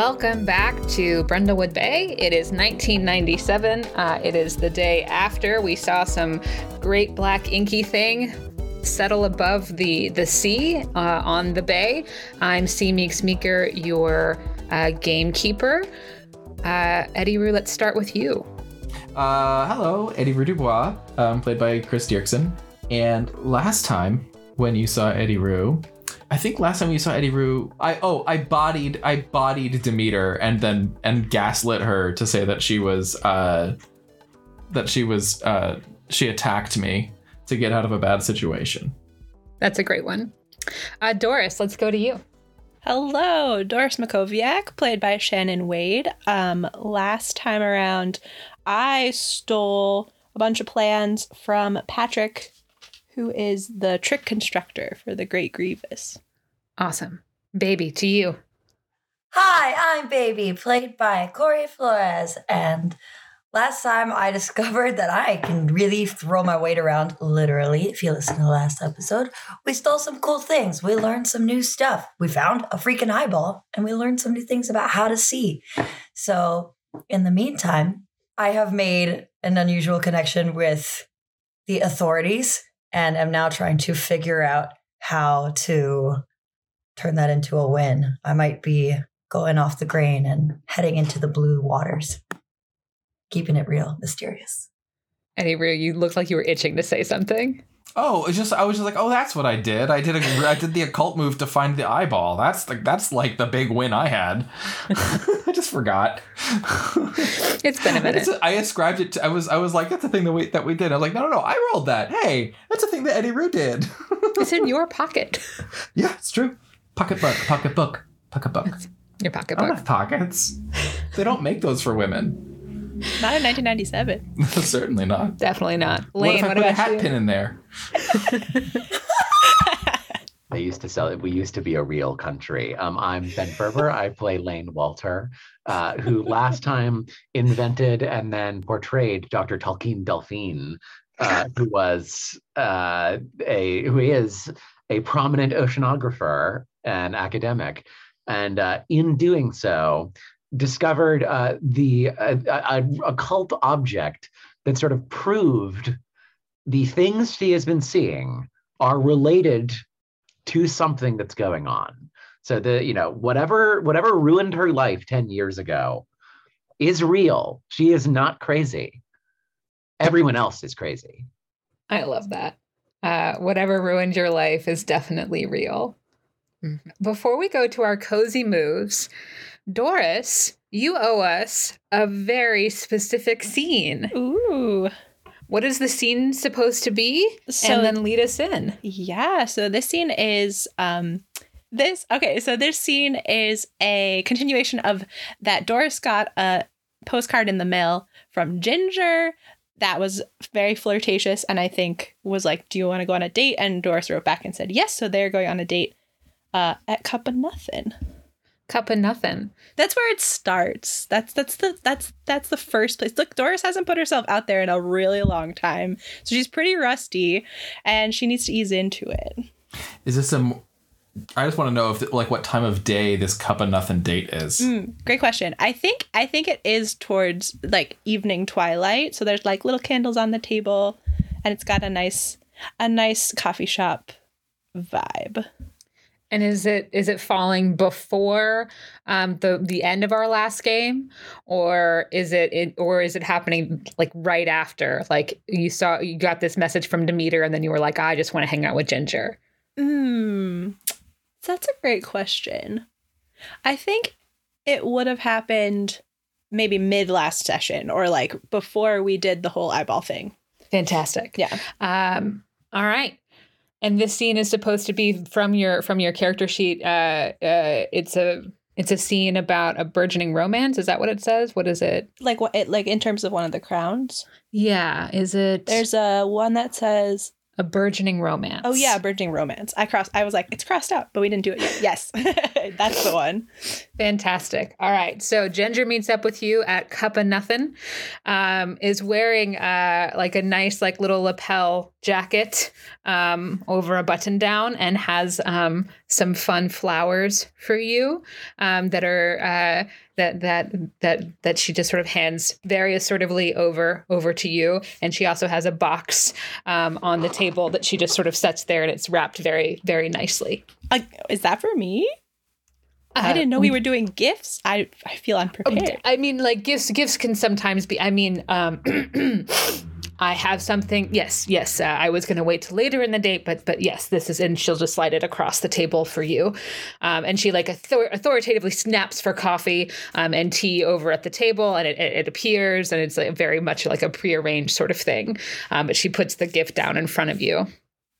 Welcome back to Brindlewood Bay. It is 1997. Uh, it is the day after we saw some great black inky thing settle above the the sea uh, on the bay. I'm C Meeks Meaker, your uh, gamekeeper. Uh, Eddi-Rue, let's start with you. Uh, hello, Eddi-Rue Dubois, um, played by Chris Diercksen. And last time when you saw Eddi-Rue, I think last time you saw Eddi-Rue, I oh I bodied I bodied Demeter and then and gaslit her to say that she was uh that she was uh she attacked me to get out of a bad situation. That's a great one. Uh, Doris, let's go to you. Hello, Doris Mackowiak, played by Shannon Wade. Um, last time around, I stole a bunch of plans from Patrick, who is the trick constructor for the Great Grievous. Awesome. Bebe, to you. Hi, I'm Bebe, played by Kory Flores, and last time I discovered that I can really throw my weight around, literally, if you listen to the last episode. We stole some cool things. We learned some new stuff. We found a freaking eyeball, and we learned some new things about how to see. So, in the meantime, I have made an unusual connection with the authorities and am now trying to figure out how to turn that into a win. I might be going off the grain and heading into the blue waters, keeping it real, mysterious. Rue, you look like you were itching to say something. Oh, it's just I was just like, oh, that's what I did. I did a I did the occult move to find the eyeball. That's like that's like the big win I had. I just forgot. It's been a minute. It's- I ascribed it. To, I was I was like, that's the thing that we that we did. I was like, no, no, no, I rolled that. Hey, that's a thing that Eddi-Rue did. It's in your pocket. yeah, it's true. Pocketbook, pocketbook, pocketbook. Your I don't pocketbook. have pockets. They don't make those for women. Not in 1997. Certainly not. Definitely not. what Lane, if I what, put a hat you? pin in there? They used to sell it. We used to be a real country. Um, I'm Ben Ferber. I play Lane Walther, uh, who last time invented and then portrayed Dr. Tolkien Delphine, uh, who was uh, a who is a prominent oceanographer and academic, and uh, in doing so, discovered uh, the uh, a, a occult object that sort of proved the things she has been seeing are related to something that's going on. So the you know whatever whatever ruined her life 10 years ago is real. She is not crazy. Everyone else is crazy. I love that. Uh, whatever ruined your life is definitely real. Before we go to our cozy moves, Doris, you owe us a very specific scene. Ooh. What is the scene supposed to be? So- and then lead us in. Yeah, so this scene is um this okay, so this scene is a continuation of that Doris got a postcard in the mail from Ginger that was very flirtatious and I think was like, "Do you want to go on a date?" and Doris wrote back and said, "Yes." So they're going on a date uh at Cup of Nothing. Cup of nothing. That's where it starts. That's that's the that's that's the first place. Look, Doris hasn't put herself out there in a really long time. So she's pretty rusty and she needs to ease into it. Is this some? I just want to know if like what time of day this cup of nothing date is. Mm, great question. I think I think it is towards like evening twilight. So there's like little candles on the table, and it's got a nice a nice coffee shop vibe. And is it is it falling before um, the the end of our last game, or is it, it or is it happening like right after? Like you saw you got this message from Demeter, and then you were like, I just want to hang out with Ginger. Hmm. That's a great question. I think it would have happened maybe mid last session or like before we did the whole eyeball thing. Fantastic. Yeah. Um, all right. And this scene is supposed to be from your from your character sheet. Uh, uh, it's a it's a scene about a burgeoning romance. Is that what it says? What is it? Like what it like in terms of one of the crowns. Yeah. Is it? There's a one that says a burgeoning romance. Oh yeah, burgeoning romance. I crossed I was like, it's crossed out, but we didn't do it yet. Yes. That's the one. Fantastic. All right. So Ginger meets up with you at Cup of Nothing. Um, is wearing uh like a nice like little lapel jacket um over a button down and has um some fun flowers for you um, that are uh, that that that that she just sort of hands very assertively over over to you, and she also has a box um, on the table that she just sort of sets there, and it's wrapped very very nicely. Uh, is that for me? I Uh, didn't know we were doing gifts. I I feel unprepared. I mean, like gifts. Gifts can sometimes be. I mean, um, I have something. Yes, yes. Uh, I was going to wait till later in the date, but but yes, this is. And she'll just slide it across the table for you. Um, and she like author- authoritatively snaps for coffee um, and tea over at the table, and it, it, appears, and it's like very much like a prearranged sort of thing. Um, but she puts the gift down in front of you.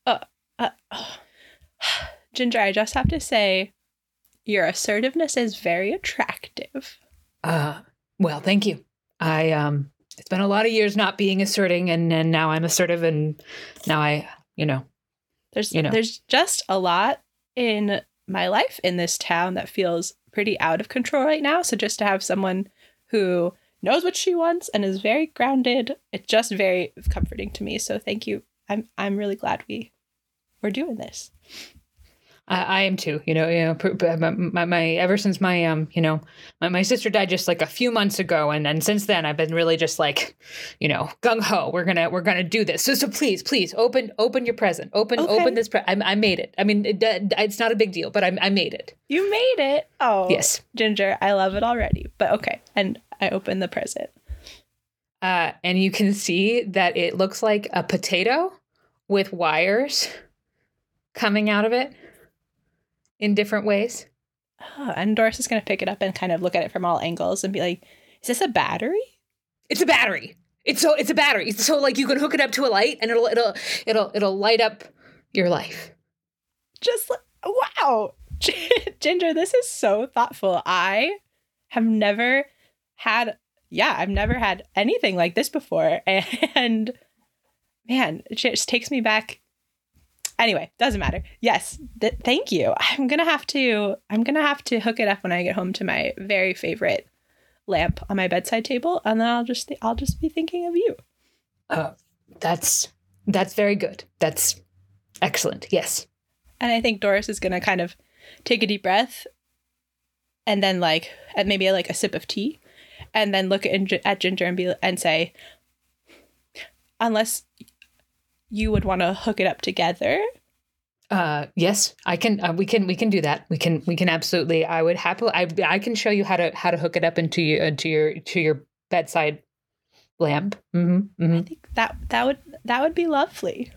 Uh, oh. Ginger, I just have to say, your assertiveness is very attractive. Uh, well, thank you. I um, it's been a lot of years not being asserting, and and now I'm assertive, and now I, you know, There's You know. there's just a lot in my life in this town that feels pretty out of control right now. So just to have someone who knows what she wants and is very grounded, it's just very comforting to me. So thank you. I'm I'm really glad we we're doing this. I, I am too. You know, you know, my, my, my ever since my um, you know, my, my sister died just like a few months ago, and and since then I've been really just like, you know, gung ho. We're gonna we're gonna do this. So so please please open open your present. Open Okay. open this. Pre- I, I made it. I mean, it, it's not a big deal, but I I made it. You made it. Oh Yes. Ginger, I love it already. But okay. And I open the present. Uh, and you can see that it looks like a potato with wires coming out of it in different ways. Oh, and Doris is gonna pick it up and kind of look at it from all angles and be like, is this a battery? It's a battery. It's so it's a battery. So like you can hook it up to a light and it'll it'll it'll it'll light up your life. just like wow ginger this is so thoughtful i have never had yeah i've never had anything like this before and man it just takes me back anyway doesn't matter yes th- thank you i'm gonna have to i'm gonna have to hook it up when i get home to my very favorite lamp on my bedside table and then i'll just th- i'll just be thinking of you Uh, that's that's very good. That's excellent. Yes. And I think Doris is gonna kind of take a deep breath, and then like at maybe like a sip of tea, and then look at, at Ginger and be and say, unless you would want to hook it up together. Uh, yes, I can. Uh, we can. We can do that. We can. We can absolutely. I would happily. I. I can show you how to how to hook it up into your into your to your bedside lamp. Mm-hmm, mm-hmm. I think that that would that would be lovely.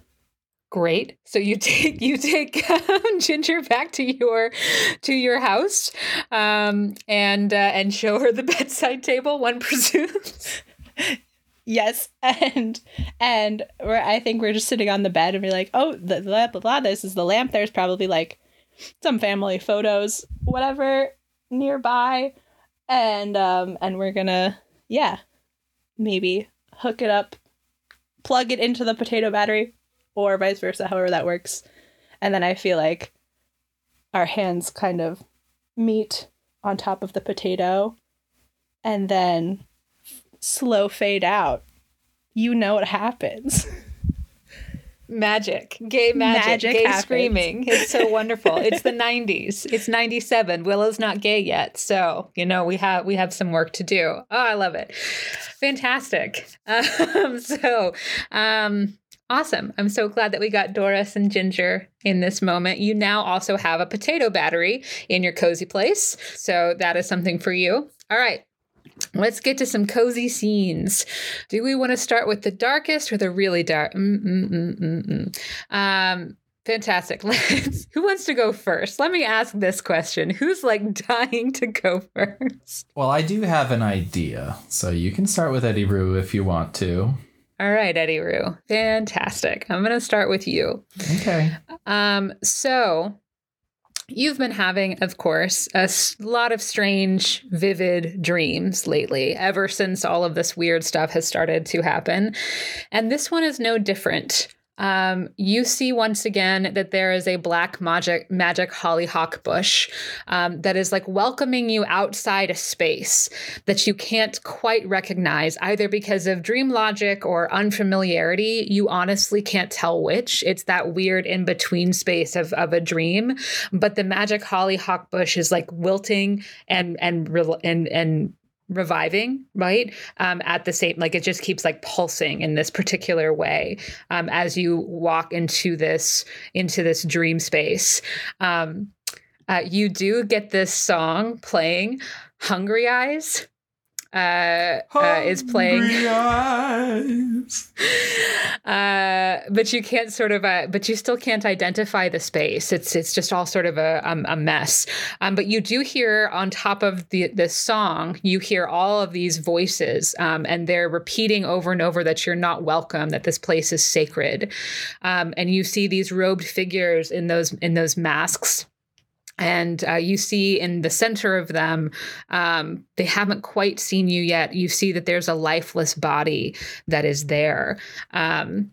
Great. So you take you take um, Ginger back to your to your house, um, and uh, and show her the bedside table. One presumes. Yes, and and we're I think we're just sitting on the bed and we're like, oh, the, lamp, blah, blah, this is the lamp. There's probably like some family photos, whatever, nearby, and um and we're gonna yeah, maybe hook it up, plug it into the potato battery, or vice versa, however that works, and then I feel like our hands kind of meet on top of the potato, and then slow fade out, you know what happens. Magic, gay magic, Magic gay happens. screaming. It's so wonderful. it's the '90s. It's '97. Willow's not gay yet, so you know we have we have some work to do. Oh, I love it. Fantastic. Um, so, um, awesome. I'm so glad that we got Doris and Ginger in this moment. You now also have a potato battery in your cozy place, so that is something for you. All right. Let's get to some cozy scenes. Do we want to start with the darkest or the really dark? Mm, mm, mm. Um, fantastic. Let's, who wants to go first? Let me ask this question. Who's like dying to go first? Well, I do have an idea, so you can start with Eddi-Rue if you want to. All right, Eddi-Rue. Fantastic. I'm going to start with you. Okay. Um, so you've been having, of course, a lot of strange, vivid dreams lately, ever since all of this weird stuff has started to happen. And this one is no different. Um, you see once again that there is a black magic magic hollyhock bush um, that is like welcoming you outside a space that you can't quite recognize either because of dream logic or unfamiliarity. You honestly can't tell which. It's that weird in between space of, of a dream, but the magic hollyhock bush is like wilting and and and and reviving right? Um, at the same like it just keeps like pulsing in this particular way um, as you walk into this into this dream space. Um, uh, you do get this song playing hungry eyes uh, uh, is playing. uh, but you can't sort of, uh, but you still can't identify the space. It's it's just all sort of a um, a mess. Um, but you do hear on top of the the song, you hear all of these voices, um, and they're repeating over and over that you're not welcome, that this place is sacred, um, and you see these robed figures in those in those masks and uh, you see in the center of them um, they haven't quite seen you yet. You see that there's a lifeless body that is there. Um,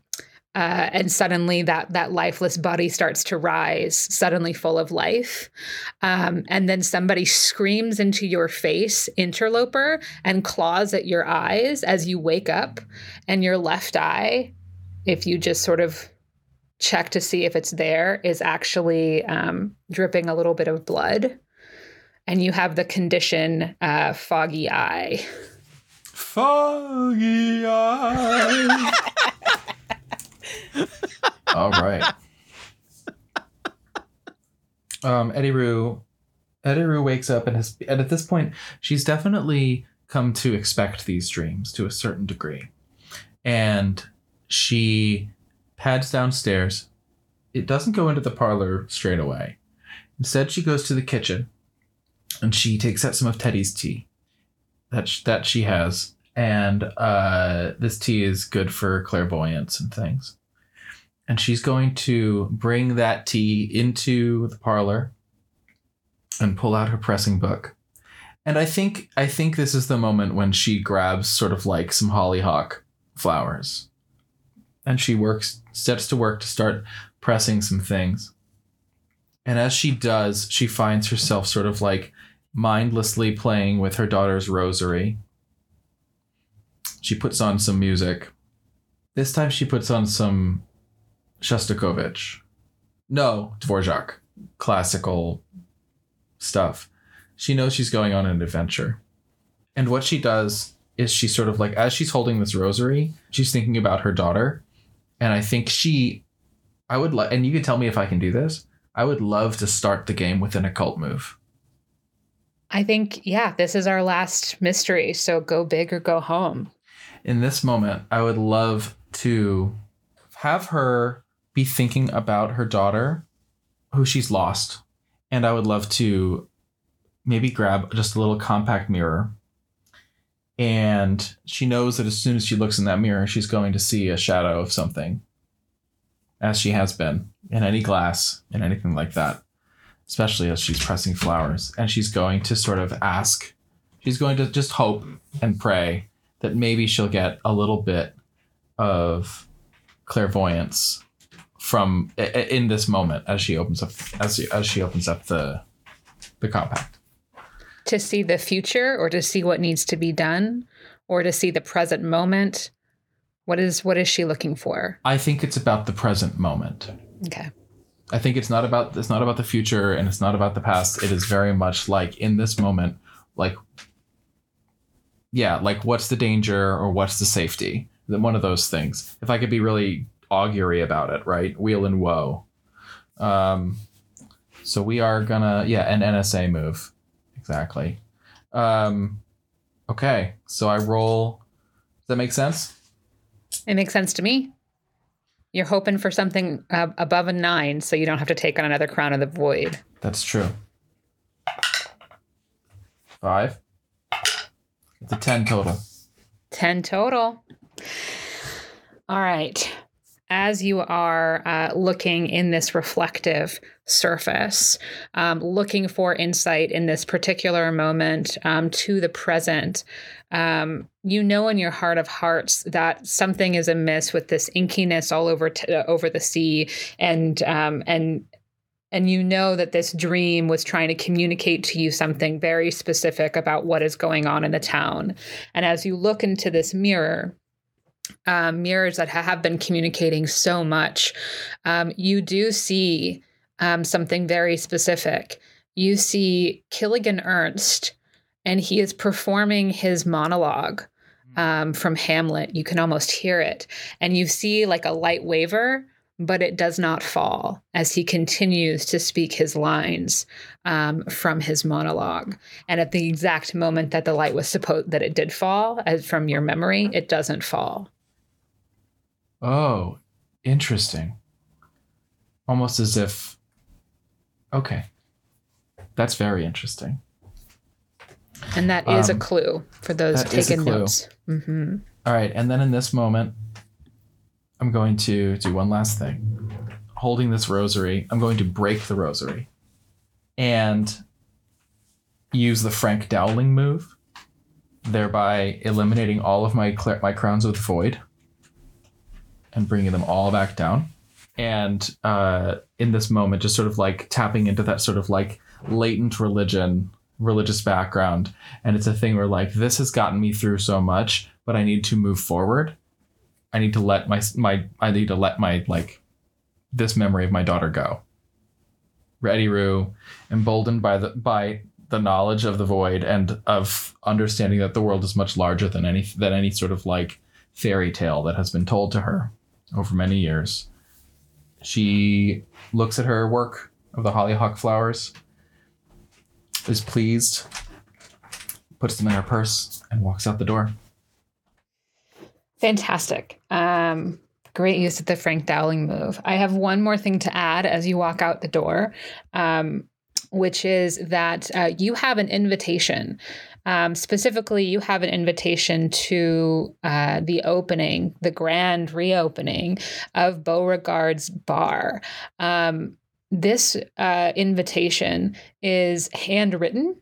uh, and suddenly that that lifeless body starts to rise suddenly full of life. Um, and then somebody screams into your face interloper and claws at your eyes as you wake up and your left eye if you just sort of check to see if it's there is actually um, dripping a little bit of blood. And you have the condition uh, foggy eye. Foggy eye. All right. Um, Eddi-Rue, Eddie Rue wakes up and has, and at this point, she's definitely come to expect these dreams to a certain degree, and she pads downstairs. It doesn't go into the parlor straight away. Instead, she goes to the kitchen and she takes out some of Teddy's tea that that she has, and uh, this tea is good for clairvoyance and things. And she's going to bring that tea into the parlor and pull out her pressing book. And I think I think this is the moment when she grabs sort of like some hollyhock flowers and she works steps to work to start pressing some things. And as she does, she finds herself sort of like mindlessly playing with her daughter's rosary. She puts on some music. This time she puts on some Shostakovich. No, Dvorak. Classical stuff. She knows she's going on an adventure. And what she does is she sort of like, as she's holding this rosary, she's thinking about her daughter and I think she, I would like, and you can tell me if I can do this. I would love to start the game with an occult move. I think, yeah, this is our last mystery. So go big or go home. In this moment, I would love to have her be thinking about her daughter who she's lost. And I would love to maybe grab just a little compact mirror and she knows that as soon as she looks in that mirror, she's going to see a shadow of something, as she has been in any glass in anything like that, especially as she's pressing flowers. And she's going to sort of ask, she's going to just hope and pray that maybe she'll get a little bit of clairvoyance from in this moment as she opens up as she, as she opens up the the compact to see the future or to see what needs to be done or to see the present moment? What is what is she looking for? I think it's about the present moment. Okay. I think it's not about it's not about the future and it's not about the past. It is very much like in this moment, like yeah, like what's the danger or what's the safety? One of those things. If I could be really augury about it, right? Wheel and woe. Um, so we are gonna yeah, an NSA move. Exactly. Um, okay, so I roll. Does that make sense? It makes sense to me. You're hoping for something uh, above a nine, so you don't have to take on another crown of the void. That's true. Five. It's a 10 total. 10 total. All right as you are uh, looking in this reflective surface, um, looking for insight in this particular moment um, to the present, um, you know in your heart of hearts that something is amiss with this inkiness all over t- uh, over the sea, and um, and and you know that this dream was trying to communicate to you something very specific about what is going on in the town. And as you look into this mirror, um, mirrors that have been communicating so much, um, you do see um, something very specific. You see Killigan Ernst, and he is performing his monologue um, from Hamlet. You can almost hear it. And you see like a light waver, but it does not fall as he continues to speak his lines um, from his monologue. And at the exact moment that the light was supposed that it did fall, as from your memory, it doesn't fall. Oh, interesting. Almost as if. Okay. That's very interesting. And that is Um, a clue for those that is a taking notes. hmm All right, and then in this moment, I'm going to do one last thing. Holding this rosary, I'm going to break the rosary and use the Frank Dowling move, thereby eliminating all of my my crowns with void and bringing them all back down. And uh, in this moment, just sort of like tapping into that sort of like latent religion, religious background. And it's a thing where like, this has gotten me through so much, but I need to move forward. I need to let my my I need to let my like this memory of my daughter go. Ready Roo, emboldened by the by the knowledge of the void and of understanding that the world is much larger than any than any sort of like fairy tale that has been told to her over many years. She looks at her work of the hollyhock flowers, is pleased, puts them in her purse, and walks out the door. Fantastic. Um, great use of the Frank Dowling move. I have one more thing to add as you walk out the door, um, which is that uh, you have an invitation. Um, specifically, you have an invitation to uh, the opening, the grand reopening of Beauregard's bar. Um, this uh, invitation is handwritten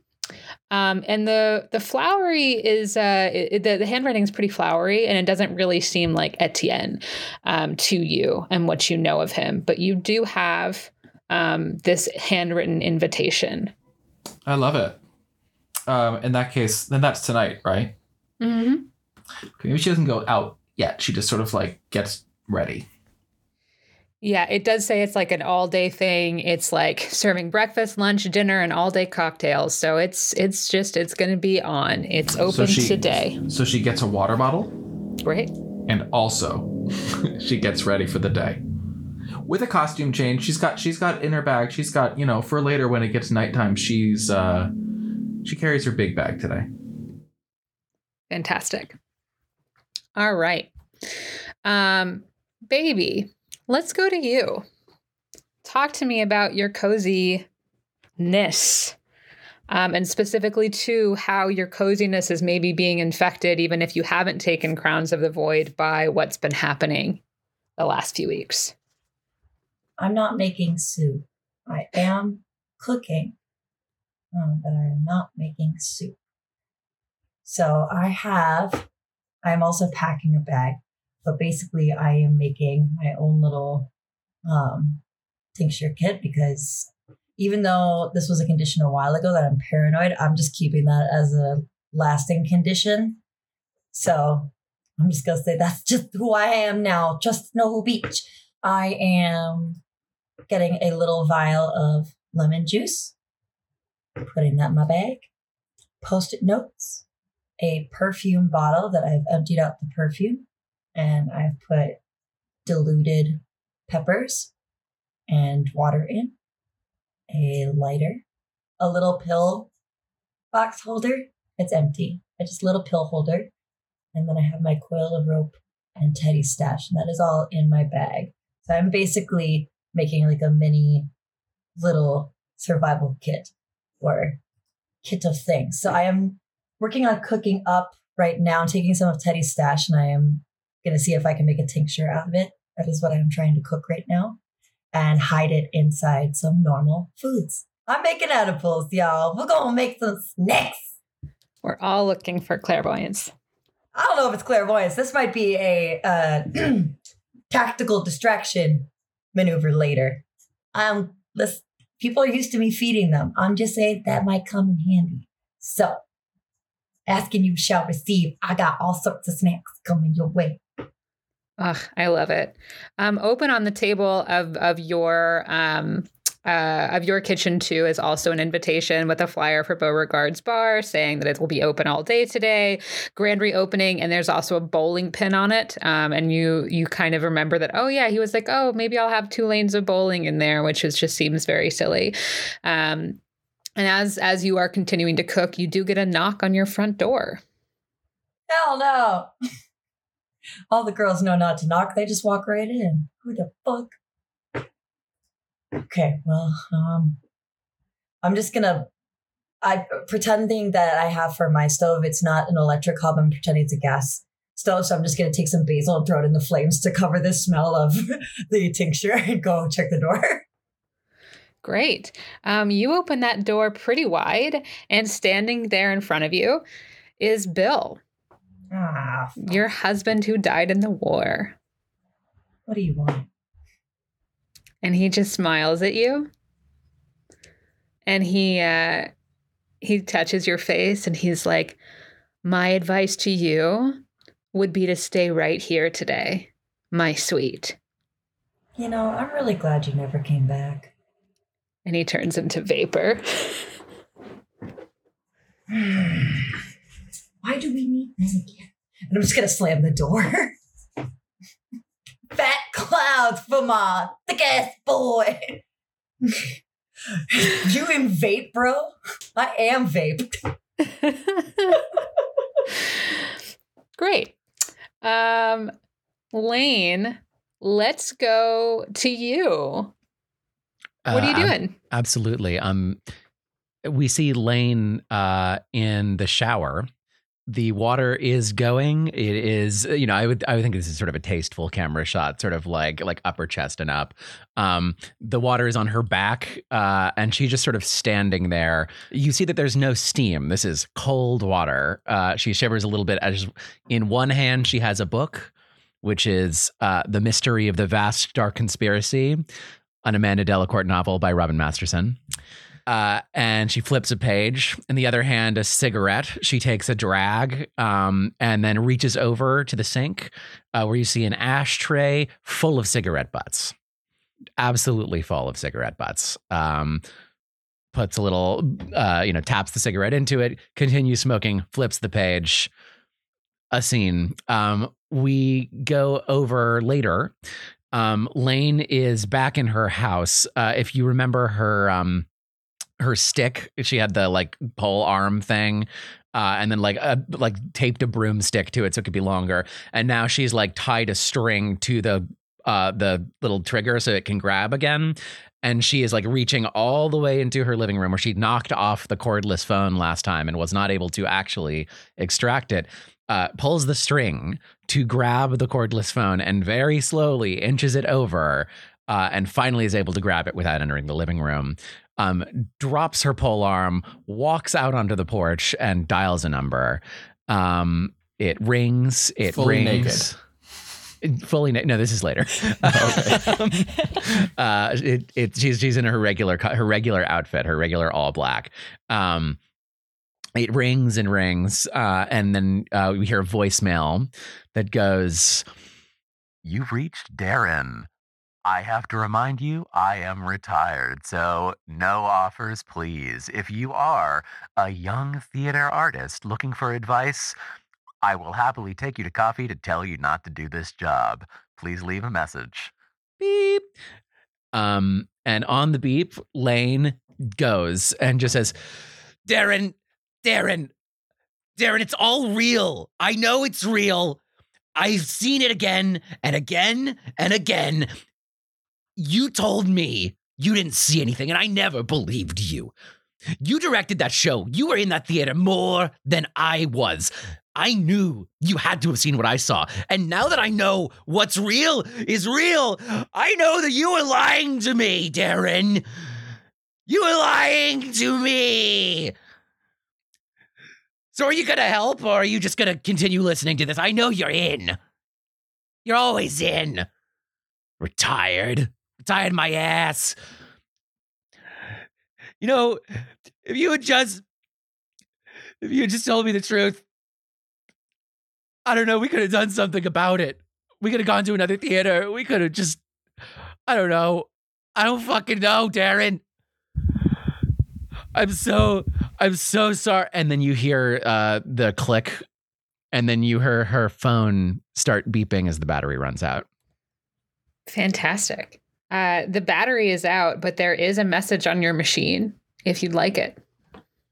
um, and the the flowery is uh, it, the the handwriting is pretty flowery, and it doesn't really seem like Etienne um, to you and what you know of him. But you do have um, this handwritten invitation. I love it. Um, in that case, then that's tonight, right? Mm-hmm. Maybe she doesn't go out yet. She just sort of like gets ready. Yeah, it does say it's like an all day thing. It's like serving breakfast, lunch, dinner, and all day cocktails. So it's it's just it's going to be on. It's open she- today. So she gets a water bottle right? and also she gets ready for the day. With a costume change, she's got she's got in her bag, she's got, you know, for later when it gets nighttime, she's uh she carries her big bag today. Fantastic. All right. Um, Bebe, let's go to you. Talk to me about your coziness. Um, and specifically to how your coziness is maybe being infected, even if you haven't taken Crowns of the Void, by what's been happening the last few weeks. I'm not making soup. I am cooking, um, but I am not making soup. So I have, I'm also packing a bag, but basically I am making my own little um, tincture kit because even though this was a condition a while ago that I'm paranoid, I'm just keeping that as a lasting condition. So I'm just gonna say that's just who I am now. Just Snow Beach. I am getting a little vial of lemon juice, putting that in my bag, post it notes, a perfume bottle that I've emptied out the perfume, and I've put diluted peppers and water in, a lighter, a little pill box holder. It's empty. It's just little pill holder. And then I have my coil of rope and teddy stash, and that is all in my bag. So I'm basically making like a mini little survival kit or kit of things. So I am working on cooking up right now, taking some of Teddy's stash, and I am going to see if I can make a tincture out of it. That is what I'm trying to cook right now and hide it inside some normal foods. I'm making edibles, y'all. We're going to make some snacks. We're all looking for clairvoyance. I don't know if it's clairvoyance. This might be a uh, tactical distraction maneuver later. Um, this people are used to me feeding them. I'm just saying that might come in handy. So, asking you shall receive. I got all sorts of snacks coming your way. Ugh, I love it. Um, open on the table of of your um, uh, of your kitchen too is also an invitation with a flyer for Beauregard's bar saying that it will be open all day today, grand reopening, and there's also a bowling pin on it. Um, and you you kind of remember that oh yeah he was like oh maybe I'll have two lanes of bowling in there, which is just seems very silly. Um, and as as you are continuing to cook, you do get a knock on your front door. Hell no. All the girls know not to knock. They just walk right in. Who the fuck? Okay, well, um, I'm just gonna. I pretending that I have for my stove. It's not an electric hob. I'm pretending it's a gas stove. So I'm just gonna take some basil and throw it in the flames to cover the smell of the tincture and go check the door. Great. Um, you open that door pretty wide, and standing there in front of you is Bill, Ah, your husband who died in the war. what do you want? And he just smiles at you and he uh he touches your face and he's like my advice to you would be to stay right here today my sweet You know, I'm really glad you never came back. and he turns into vapor Why do we meet men again? And I'm just gonna slam the door. Fat clouds for my thick ass boy. you in vape, bro? I am vape. great um lane let's go to you what are you Uh, ab- doing Absolutely. Um, we see Lane uh, in the shower. The water is going. It is, you know, I would, I would think this is sort of a tasteful camera shot, sort of like, like upper chest and up. Um, the water is on her back, uh, and she's just sort of standing there. You see that there's no steam. This is cold water. Uh, she shivers a little bit. As in one hand, she has a book, which is uh, the mystery of the vast dark conspiracy an Amanda Delacorte novel by Robin Masterson. Uh, and she flips a page. In the other hand, a cigarette. She takes a drag um, and then reaches over to the sink uh, where you see an ashtray full of cigarette butts. Absolutely full of cigarette butts. Um, puts a little, uh, you know, taps the cigarette into it, continues smoking, flips the page. A scene. Um, we go over later um, Lane is back in her house. Uh, if you remember her um, her stick, she had the like pole arm thing, uh, and then like a, like taped a broomstick to it so it could be longer. And now she's like tied a string to the uh, the little trigger so it can grab again. And she is like reaching all the way into her living room where she knocked off the cordless phone last time and was not able to actually extract it. Uh, pulls the string to grab the cordless phone and very slowly inches it over uh, and finally is able to grab it without entering the living room. Um, drops her pole arm, walks out onto the porch, and dials a number. Um, it rings. It Fully rings. Fully naked. No, this is later. Um, uh, it, it, she's she's in her regular her regular outfit, her regular all black. Um, it rings and rings, uh, and then uh, we hear a voicemail that goes, "You've reached Darren. I have to remind you, I am retired, so no offers, please. If you are a young theater artist looking for advice, I will happily take you to coffee to tell you not to do this job. Please leave a message." Beep. Um, and on the beep, Lane goes and just says, "Darren, Darren, Darren, it's all real. I know it's real. I've seen it again and again and again. You told me you didn't see anything, and I never believed you. You directed that show. You were in that theater more than I was. I knew you had to have seen what I saw. And now that I know what's real is real, I know that you were lying to me, Darren. You were lying to me. So are you gonna help or are you just gonna continue listening to this? I know you're in. You're always in. Retired. Retired my ass. You know, if you had just if you had just told me the truth, I don't know, we could have done something about it. We could have gone to another theater. We could have just I don't know. I don't fucking know, Darren. I'm so I'm so sorry. And then you hear uh, the click, and then you hear her phone start beeping as the battery runs out. Fantastic. Uh, the battery is out, but there is a message on your machine if you'd like it.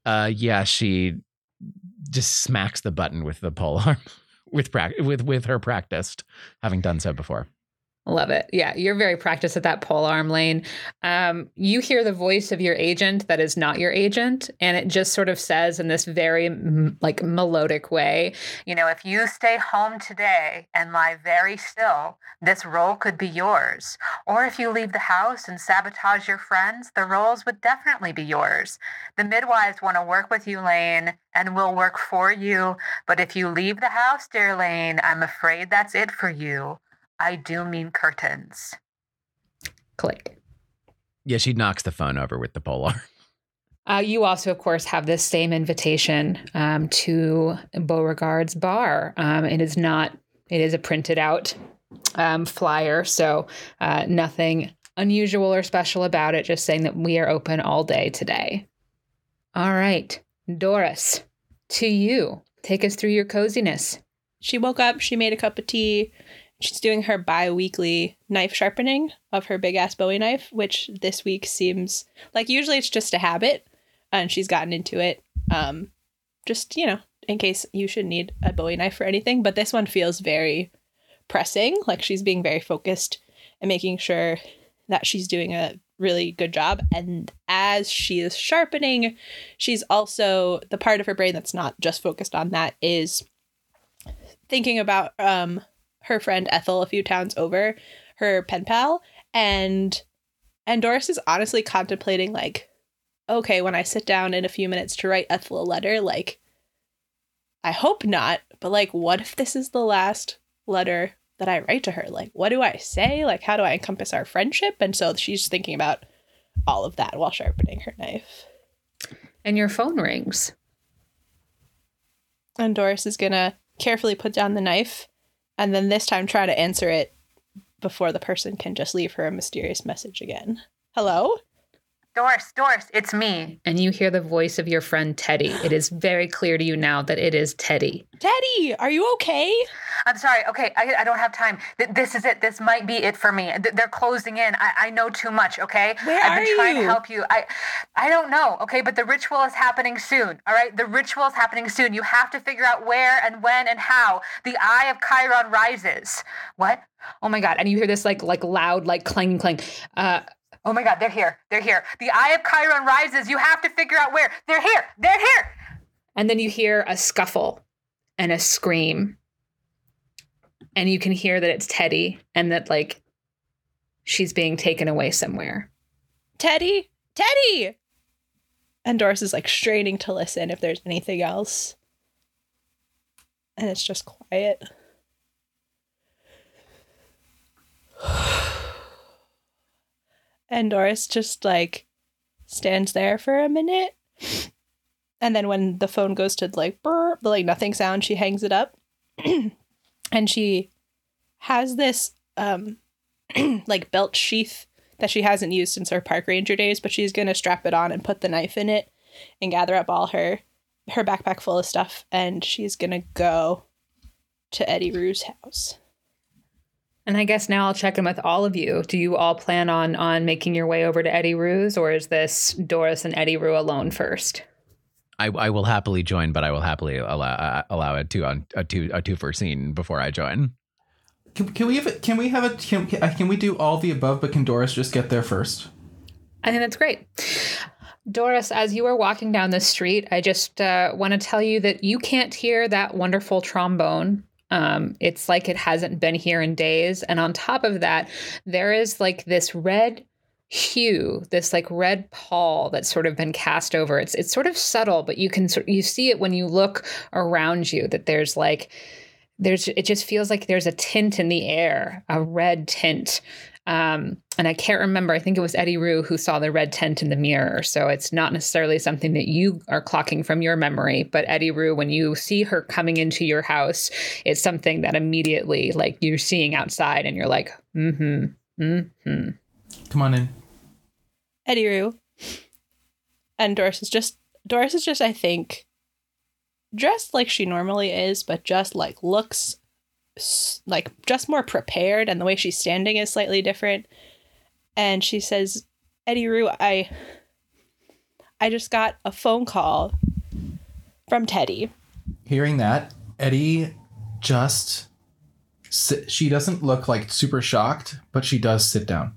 Uh, yeah, she just smacks the button with the pole arm with prac- with with her practiced, having done so before. Love it. Yeah, you're very practiced at that pole arm lane. Um, you hear the voice of your agent that is not your agent, and it just sort of says in this very like melodic way, you know, if you stay home today and lie very still, this role could be yours. Or if you leave the house and sabotage your friends, the roles would definitely be yours. The midwives want to work with you, Lane, and will work for you. But if you leave the house, dear Lane, I'm afraid that's it for you. I do mean curtains. Click. Yeah, she knocks the phone over with the pole arm. Uh, you also, of course, have this same invitation um, to Beauregard's bar. Um, it is not, it is a printed out um, flyer, so uh, nothing unusual or special about it, just saying that we are open all day today. All right, Doris, to you. Take us through your coziness. She woke up, she made a cup of tea. She's doing her bi weekly knife sharpening of her big ass Bowie knife, which this week seems like usually it's just a habit and she's gotten into it. Um, just, you know, in case you should need a Bowie knife for anything. But this one feels very pressing, like she's being very focused and making sure that she's doing a really good job. And as she is sharpening, she's also the part of her brain that's not just focused on that is thinking about um her friend Ethel a few towns over, her pen pal, and and Doris is honestly contemplating like, okay, when I sit down in a few minutes to write Ethel a letter, like I hope not, but like what if this is the last letter that I write to her? Like what do I say? Like how do I encompass our friendship? And so she's thinking about all of that while sharpening her knife. And your phone rings. And Doris is gonna carefully put down the knife and then this time try to answer it before the person can just leave her a mysterious message again. Hello? Doris, Doris, it's me. And you hear the voice of your friend Teddy. It is very clear to you now that it is Teddy. Teddy, are you okay? I'm sorry. Okay, I, I don't have time. Th- this is it. This might be it for me. Th- they're closing in. I, I know too much. Okay. Where I've been are trying you? to help you. I I don't know. Okay, but the ritual is happening soon. All right, the ritual is happening soon. You have to figure out where and when and how the eye of Chiron rises. What? Oh my god! And you hear this like like loud like clanging clang. Uh, oh my god! They're here. They're here. The eye of Chiron rises. You have to figure out where. They're here. They're here. And then you hear a scuffle and a scream and you can hear that it's Teddy and that like she's being taken away somewhere. Teddy? Teddy! And Doris is like straining to listen if there's anything else. And it's just quiet. And Doris just like stands there for a minute. And then when the phone goes to like burp, the like nothing sound, she hangs it up. and she has this um like belt sheath that she hasn't used since her park ranger days, but she's gonna strap it on and put the knife in it and gather up all her her backpack full of stuff and she's gonna go to Eddi-Rue's house. And I guess now I'll check in with all of you. Do you all plan on on making your way over to Eddi-Rue's or is this Doris and Eddi-Rue alone first? I, I will happily join, but I will happily allow uh, allow a two on a two a two for scene before I join. Can, can we have a, can we have a can, can we do all the above? But can Doris just get there first? I think that's great. Doris, as you are walking down the street, I just uh, want to tell you that you can't hear that wonderful trombone. Um, it's like it hasn't been here in days. And on top of that, there is like this red hue, this like red pall that's sort of been cast over. It's it's sort of subtle, but you can sort you see it when you look around you that there's like there's it just feels like there's a tint in the air, a red tint. Um, and I can't remember. I think it was Eddi-Rue who saw the red tent in the mirror. So it's not necessarily something that you are clocking from your memory, but Eddi-Rue, when you see her coming into your house, it's something that immediately like you're seeing outside, and you're like, mm-hmm, mm-hmm. Come on in. Eddi-Rue. And Doris is just Doris is just, I think, dressed like she normally is, but just like looks s- like just more prepared, and the way she's standing is slightly different. And she says, "Eddi-Rue, I, I just got a phone call from Teddy. Hearing that, Eddie just sit, she doesn't look like super shocked, but she does sit down.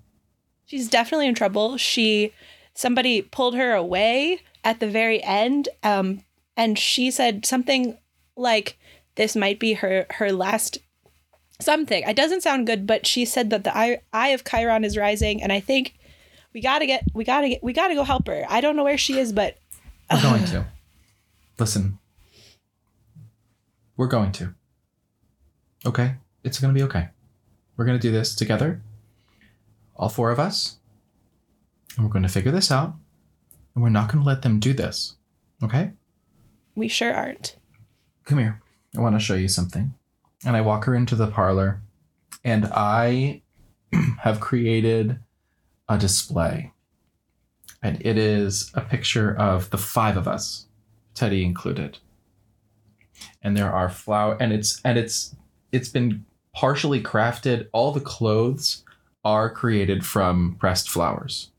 She's definitely in trouble. She, somebody pulled her away at the very end, um, and she said something like, "This might be her her last." Something. It doesn't sound good, but she said that the eye, eye of Chiron is rising, and I think we gotta get, we gotta get, we gotta go help her. I don't know where she is, but We're uh, going to. Listen. We're going to. Okay? It's going to be okay. We're going to do this together. All four of us. And we're going to figure this out. And we're not going to let them do this. Okay? we sure aren't. Come here. I want to show you something. And I walk her into the parlor. And I have created a display. And it is a picture of the five of us, Teddy included. And there are flower and it's and it's it's been partially crafted. All the clothes are created from pressed flowers.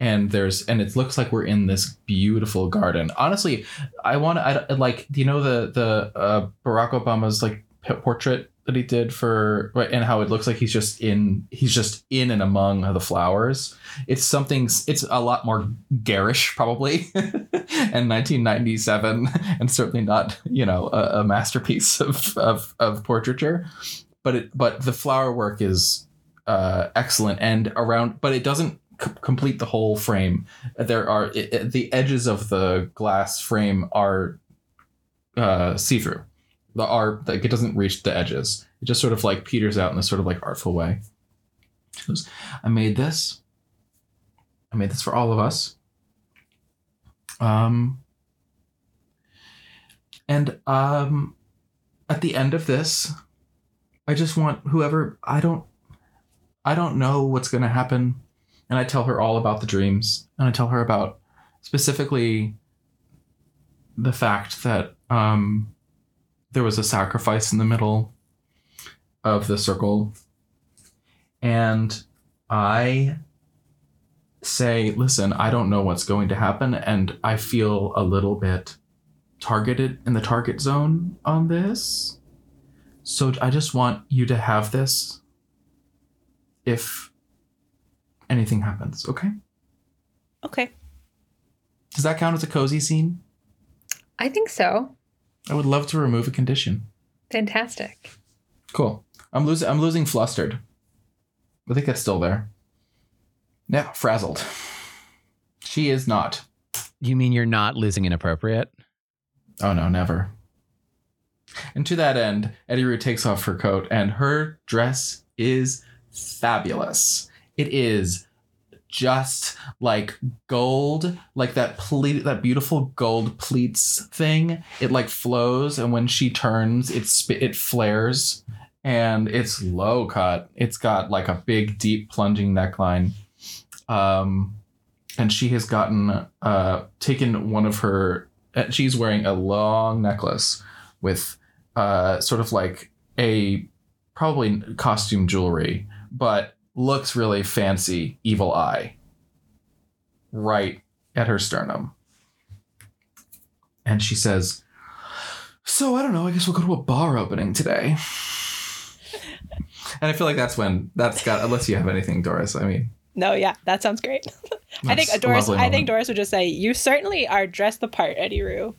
And there's and it looks like we're in this beautiful garden. Honestly, I want to like do you know the the uh, Barack Obama's like portrait that he did for and how it looks like he's just in he's just in and among the flowers. It's something it's a lot more garish probably and 1997 and certainly not, you know, a, a masterpiece of, of of portraiture. But it but the flower work is uh excellent and around but it doesn't c- complete the whole frame. There are it, it- the edges of the glass frame are uh see through the art like it doesn't reach the edges. It just sort of like peters out in this sort of like artful way. Goes, i made this. I made this for all of us. Um and um at the end of this i just want whoever i don't i don't know what's going to happen and i tell her all about the dreams. And i tell her about specifically the fact that um there was a sacrifice in the middle of the circle. And i say listen i don't know what's going to happen and i feel a little bit targeted in the target zone on this. So i just want you to have this. If anything happens okay Okay. does that count as a cozy scene I think so. i would love to remove a condition Fantastic. Cool. I'm losing. I'm losing flustered. I think that's still there. Yeah, frazzled. She is not. You mean you're not losing inappropriate? Oh no, never. And to that end, Eddi-Rue takes off her coat, and her dress is fabulous. It is just like gold, like that pleat, that beautiful gold pleats thing. It like flows, and when she turns, it it flares, and it's low cut. It's got like a big, deep, plunging neckline. Um, and she has gotten uh taken one of her. uh, She's wearing a long necklace with uh sort of like a probably costume jewelry, but looks really fancy evil eye right at her sternum and she says so i don't know i guess we'll go to a bar opening today and i feel like that's when that's got unless you have anything doris i mean No, yeah, that sounds great. I think Doris. I think. Doris would just say, "You certainly are dressed the part, Eddi-Rue.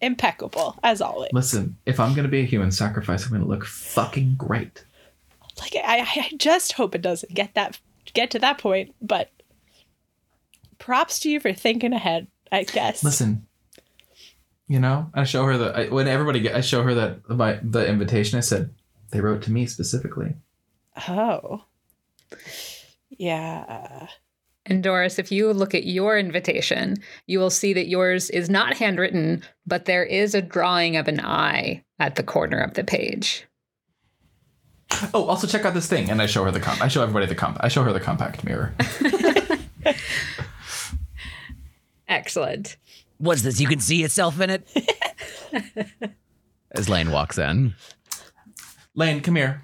Impeccable as always." listen if i'm gonna be a human sacrifice i'm gonna look fucking great Like I, I just hope it doesn't get that get to that point, but props to you for thinking ahead, I guess. Listen, you know, I show her the I, when everybody get, I show her that my the invitation. I said they wrote to me specifically. Oh. Yeah. And Doris, if you look at your invitation, you will see that yours is not handwritten, but there is a drawing of an eye at the corner of the page. Oh, also check out this thing, and I show her the comp. I show everybody the comp. I show her the compact mirror. Excellent. What's this? You can see yourself in it? As Lane walks in. Lane, come here.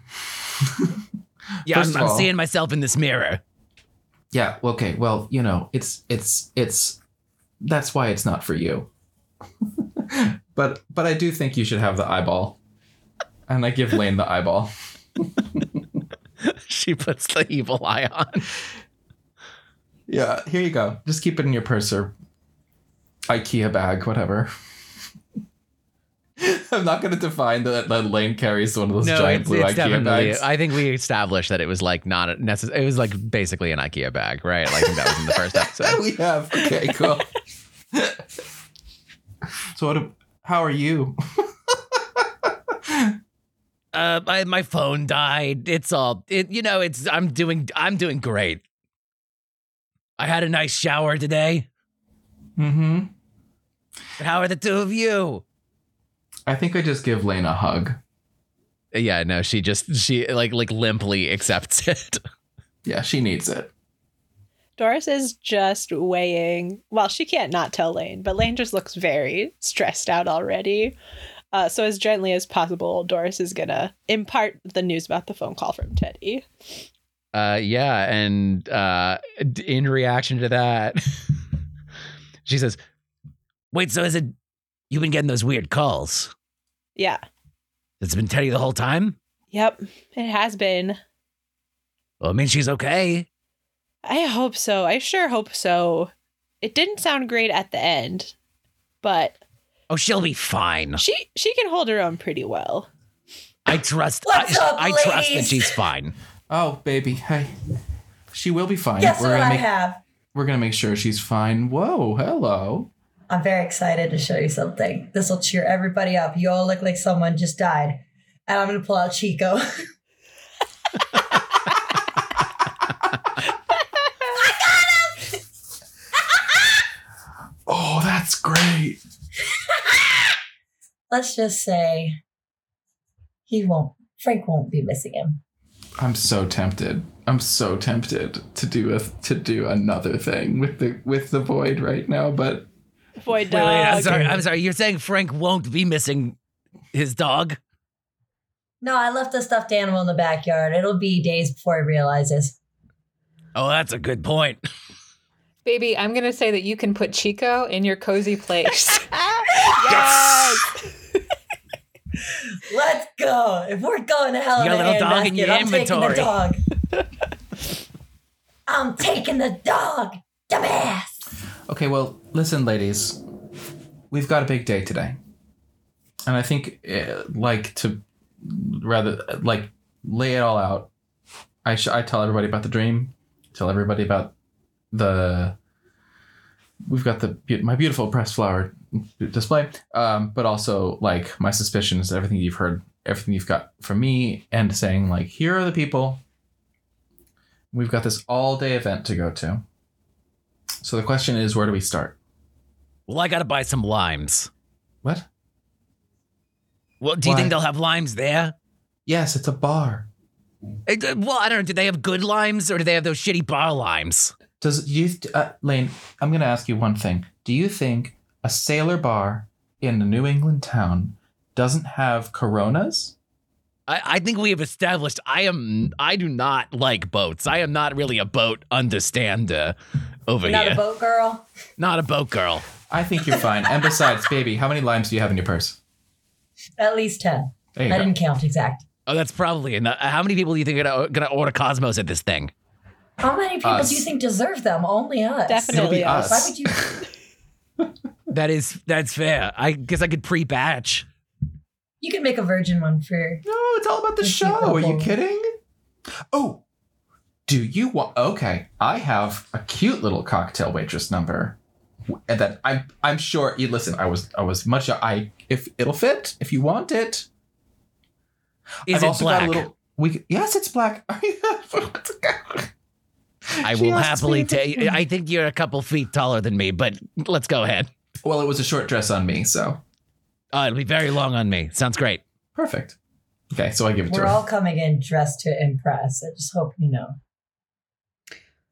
Yeah, First I'm, I'm all- seeing myself in this mirror. Yeah. Okay. Well, you know, it's it's it's that's why it's not for you. but but I do think you should have the eyeball, and I give Lane the eyeball. she puts the evil eye on. Yeah. Here you go. Just keep it in your purse or IKEA bag, whatever. I'm not going to define that, that Lane carries one of those No, giant it's, blue it's IKEA bags. I think we established that it was like not necessary. It was like basically an IKEA bag, right? Like I think that was in the first episode. we have. Okay, cool. so, what? How are you? Uh, my, my phone died. It's all it. You know, it's. I'm doing. I'm doing great. I had a nice shower today. Mm-hmm. How are the two of you? I think I just give Lane a hug. Yeah, no, she just she like like limply accepts it. Yeah, she needs it. Doris is just weighing. Well, she can't not tell Lane, but Lane just looks very stressed out already. Uh, so, as gently as possible, Doris is gonna impart the news about the phone call from Teddy. Uh, yeah, and uh, in reaction to that, she says, "Wait, so is it you've been getting those weird calls? Yeah. It's been Teddy the whole time? Yep. It has been. Well, I mean, she's okay. I hope so. I sure hope so. It didn't sound great at the end, but Oh, she'll be fine. she she can hold her own pretty well. I trust. What's I, up, I trust that ladies? she's fine. Oh, baby, hey. She will be fine. Guess we're what gonna I make have? we're gonna make sure she's fine. Whoa, hello. I'm very excited to show you something. This will cheer everybody up. You all look like someone just died. And I'm going to pull out Chico. Oh, that's great. Let's just say he won't, Frank won't be missing him. I'm so tempted. I'm so tempted to do a to do another thing with the with the void right now, but Void Wait, wait, I'm dog. sorry. I'm sorry. You're saying Frank won't be missing his dog? No, I left a stuffed animal in the backyard. It'll be days before he realizes. Oh, that's a good point. Baby, I'm going to say that you can put Chico in your cozy place. yes. Let's go. If we're going to hell You in got a a little dog in handbasket, your I'm taking the dog. I'm taking the dog. Dumbass. Okay, well, listen, ladies. We've got a big day today. And I think, uh, like, to rather, like, lay it all out, I, sh- I tell everybody about the dream, tell everybody about the. We've got the beau- my beautiful pressed flower display, um, but also like my suspicions, everything you've heard, everything you've got from me, and saying like, here are the people. We've got this all day event to go to. So the question is, where do we start? Well, I got to buy some limes. What? Well, do you Why? think they'll have limes there? Yes, it's a bar. Uh, uh, Well, I don't know. Do they have good limes or do they have those shitty bar limes? Does you, uh, Lane? I'm going to ask you one thing. Do you think a sailor bar in a New England town doesn't have Coronas? I, I think we have established I am I do not like boats. I am not really a boat understander over You're not here. a boat girl. not a boat girl. I think you're fine. and besides, baby, how many limes do you have in your purse? At least 10. I go. didn't count exact. Oh, that's probably enough. How many people do you think are gonna, gonna order Cosmos at this thing? How many people Us. do you think deserve them? Only us. Definitely It'll be us. us. Why would you? That is that's fair. I guess I could pre-batch. You can make a virgin one for. No, it's all about the Thank you, show. Are you kidding? Oh, Do you want? Okay, I have a cute little cocktail waitress number, and then I'm I'm sure. You listen. I was I was much. I if it'll fit if you want it. Is I've it also got a little. We yes, it's black. I will happily me if take. I think you're a couple feet taller than me, but let's go ahead. Well, it was a short dress on me, so Uh, it'll be very long on me. Sounds great. perfect. Okay, so I give it to We're her. all coming in dressed to impress. I just hope you know.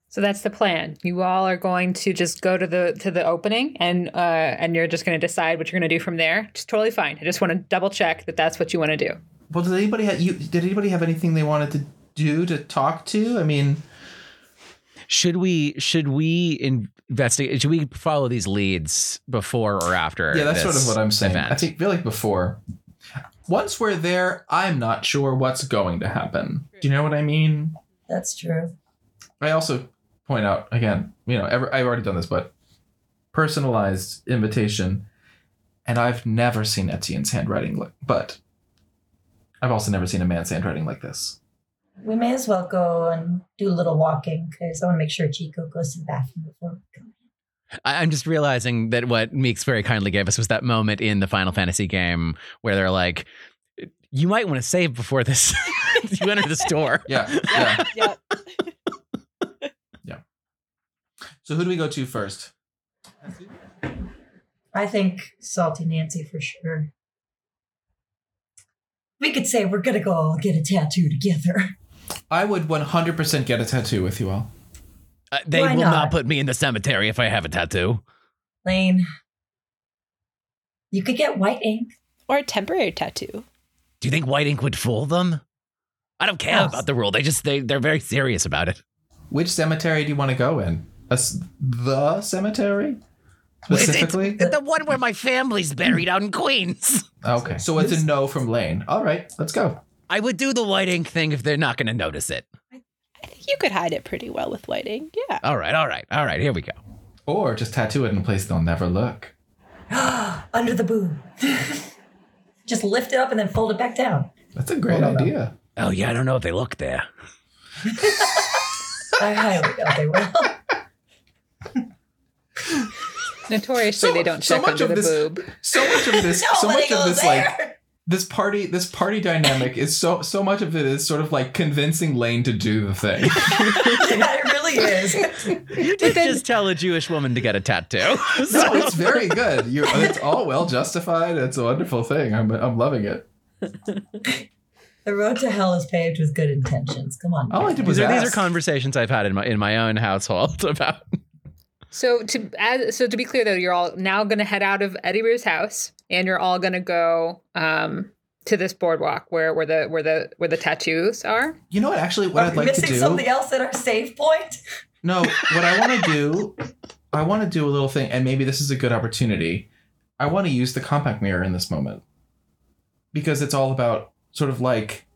So that's the plan. You all are going to just go to the to the opening, and uh, and you're just going to decide what you're going to do from there. It's totally fine. I just want to double check that that's what you want to do. Well, did anybody have you? Did anybody have anything they wanted to do to talk to? I mean, Should we? Should we investigate? Should we follow these leads before or after? yeah, that's sort of what I'm saying. event? I think feel like before. Once we're there, I'm not sure what's going to happen. Do you know what I mean? That's true. I also point out again, you know, ever, I've already done this, but personalized invitation, and I've never seen Etienne's handwriting, like, but I've also never seen a man's handwriting like this. We may as well go and do a little walking because I want to make sure Chico goes to the bathroom before we come. I- I'm just realizing that what Meeks very kindly gave us was that moment in the Final Fantasy game where they're like, "You might want to save before this. you enter the store." Yeah, yeah. Yep. So who do we go to first? I think Salty Nancy for sure. We could say we're gonna go get a tattoo together. I would 100% get a tattoo with you all. Uh, they Why will not? not? put me in the cemetery if I have a tattoo. Lane, you could get white ink. Or a temporary tattoo. Do you think white ink would fool them? I don't care Yes. about the rule. They just they they're very serious about it. Which cemetery do you want to go in? A s the cemetery? Specifically? The one where my family's buried out in Queens. Okay, so it's a no from Lane. All right, let's go. I would do the white ink thing if they're not going to notice it. I think you could hide it pretty well with white ink. Yeah. All right, all right, all right. Here we go. Or just tattoo it in a place they'll never look. Under the boob. Just lift it up and then fold it back down. That's a great no, no. idea. Oh yeah, I don't know if they look there. I highly doubt they will. Notoriously, So- they don't so check much under of the this- boob. So much of this, so Nobody much of goes this, like there. This party, this party dynamic is so so much of it is sort of like convincing Lane to do the thing. yeah, it really is. You did just tell a Jewish woman to get a tattoo. no, it's very good. You, it's all well justified. It's a wonderful thing. I'm I'm loving it. The road to hell is paved with good intentions. Come on. All I did was these are these are conversations I've had in my in my own household about. So to as, so to be clear though, you're all now going to head out of Eddi-Rue's house, and you're all going to go um, to this boardwalk where where the where the where the tattoos are. You know what? Actually, what Are I'd we like to do. missing do. something else at our save point? No, what I want to do, I want to do a little thing, and maybe this is a good opportunity. I want to use the compact mirror in this moment because it's all about sort of like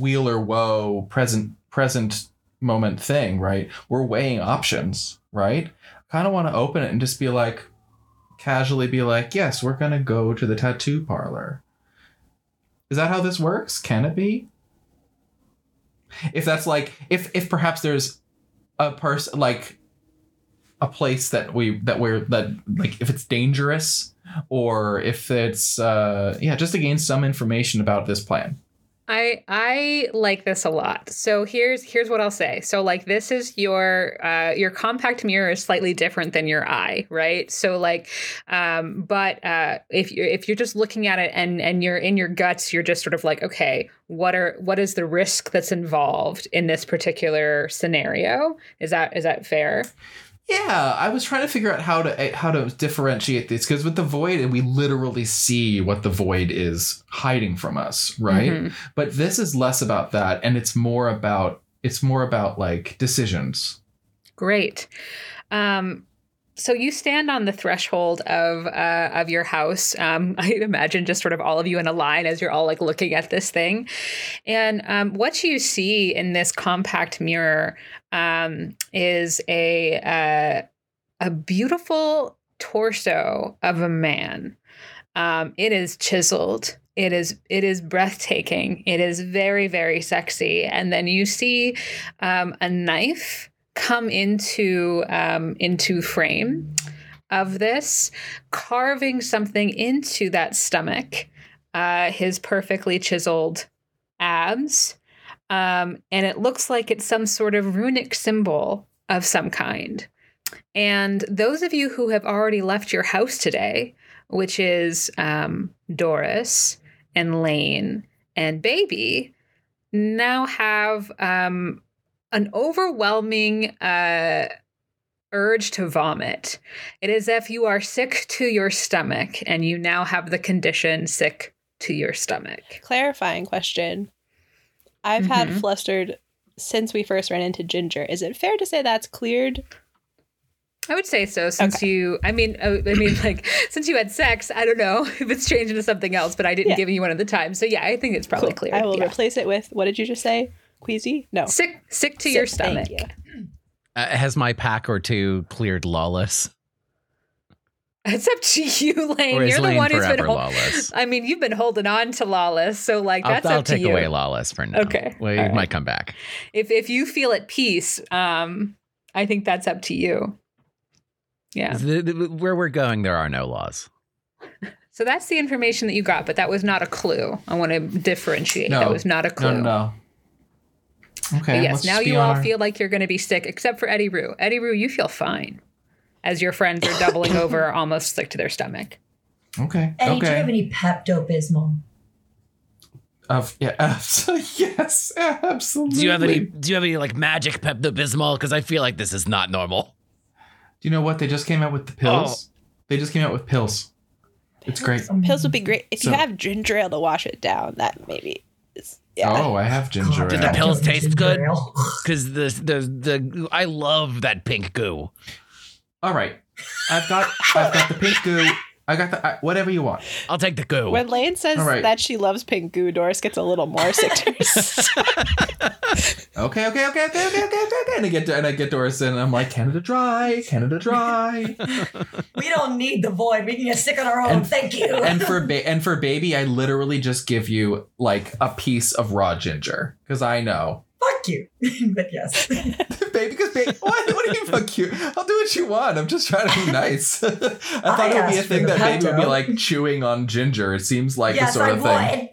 wheel or woe, present present moment thing, right? We're weighing options, right? Kind of want to open it and just be like, casually be like, yes, we're gonna go to the tattoo parlor. Is that how this works? Can it be? If that's like, if if perhaps there's a person like a place that we that we're that like if it's dangerous or if it's uh yeah just to gain some information about this plan I I like this a lot. So here's here's what I'll say. So like this is your uh, your compact mirror is slightly different than your eye, right? So like, um, but uh, if you're if you're just looking at it and and you're in your guts, you're just sort of like, okay, what are what is the risk that's involved in this particular scenario? Is that is that fair? Yeah i was trying to figure out how to eh, how to differentiate these because with the void we literally see what the void is hiding from us right Mhm. but this is less about that and it's more about it's more about like decisions Great. Um, so you stand on the threshold of uh, of your house. Um, I imagine just sort of all of you in a line as you're all like looking at this thing, and um, what you see in this compact mirror um, is a uh, a beautiful torso of a man. Um, it is chiseled It is it is breathtaking. It is very very sexy. And then you see um, a knife come into um, into frame of this, carving something into that stomach. Uh, his perfectly chiseled abs, um, and it looks like it's some sort of runic symbol of some kind. And those of you who have already left your house today, which is um, Doris and Lane and Baby, now have um, an overwhelming uh, urge to vomit. It is if you are sick to your stomach and you now have the condition sick to your stomach. Clarifying question. I've had Mhm. flustered since we first ran into Ginger. Is it fair to say that's cleared? I would say so, since you. I mean, uh, I mean, like since you had sex. I don't know if it's changed into something else, but I didn't Yeah. give you one at the time. So yeah, I think it's probably Cool. clear. I will yeah. replace it with what did you just say? Queasy? No. sick, sick to your Sick, thank stomach. you. Uh, has my pack or two cleared lawless? It's up to you, Lane. You're the one who's been. forever lawless? I mean, you've been holding on to lawless, so like that's I'll, that's I'll up to take you. away lawless for now. Okay. Well, it right. might come back. If if you feel at peace, um, I think that's up to you. Yeah. The- the- where we're going, there are no laws. So that's the information that you got, but that was not a clue. I want to differentiate. No. That was not a clue. No, no, no. Okay. But yes, let's now you all our- feel like you're going to be sick, except for Eddi-Rue. Eddie Rue, you feel fine, as your friends are doubling over, almost sick to their stomach. Okay. Eddie, do you have any Pepto Bismol? Of yeah. abs- yes. Absolutely. Do you have any? Do you have any like magic Pepto Bismol? Because I feel like this is not normal. Do you know what they just came out with the pills? Oh. They just came out with pills. It's great. Pills would be great. If you have ginger ale to wash it down, that maybe is yeah. Oh, I have ginger God, Did the pills taste good? ale. Because the the the I love that pink goo. All right. I've got I've got the pink goo. I got the I, whatever you want. I'll take the goo. When Lane says All right. that she loves pink goo, Doris gets a little more sick to her stomach. Okay, okay, okay, okay, okay, okay, okay, okay. And I get and I get Doris in and I'm like Canada Dry, Canada Dry. We don't need the void. We can get sick on our own. And- Thank you. and for ba- and for baby, I literally just give you like a piece of raw ginger because I know. Fuck you. but yes. baby, because baby, what, what do you mean fuck you? I'll do what you want. I'm just trying to be nice. I thought I it would be a thing that baby would be like chewing on ginger. It seems like yes, the sort I of thing.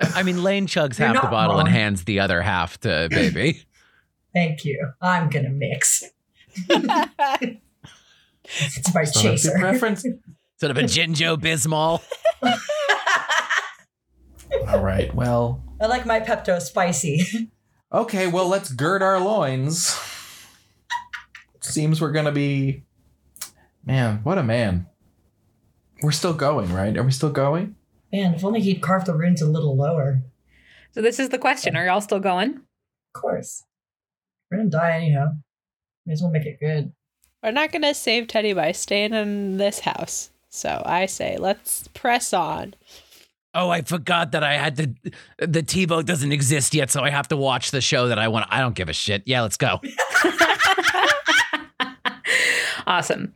would. I mean, Lane chugs You're half the not bottle and hands the other half to baby. Thank you. I'm gonna mix. It's my So that's your chaser. preference. sort of a Ginjo Bismol. All right. Well. I like my Pepto spicy. Okay. Well, let's gird our loins. Seems we're gonna be. Man, what a man. We're still going, right? Are we still going? Man, if only he'd carved the runes a little lower. So this is the question: Are y'all still going? Of course. We're gonna die anyhow. May as well make it good. We're not gonna save Teddy by staying in this house. So I say let's press on. Oh, I forgot that I had to. The TiVo doesn't exist yet, so I have to watch the show that I want. I don't give a shit. Yeah, let's go. awesome.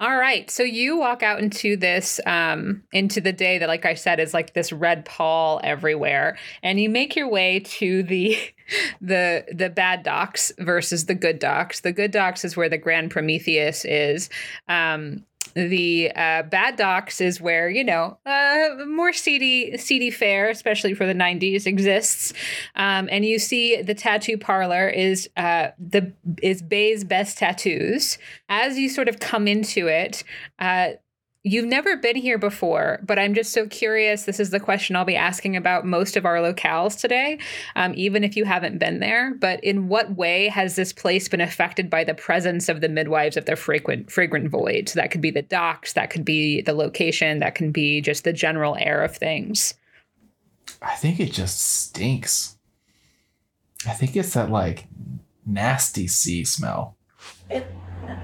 All right. So you walk out into this, um, into the day that, like I said, is like this red pall everywhere, and you make your way to the, the the bad docks versus the good docks. The good docks is where the Grand Prometheus is. Um, the uh, bad docks is where you know uh, more seedy seedy fare, especially for the '90s, exists. Um, and you see the tattoo parlor is uh, the is Bay's best tattoos. As you sort of come into it, uh, you've never been here before, but I'm just so curious. This is the question I'll be asking about most of our locales today, um, even if you haven't been there. But in what way has this place been affected by the presence of the midwives of the frequent fragrant void? So that could be the docks, that could be the location, that can be just the general air of things. I think it just stinks. I think it's that like nasty sea smell. It,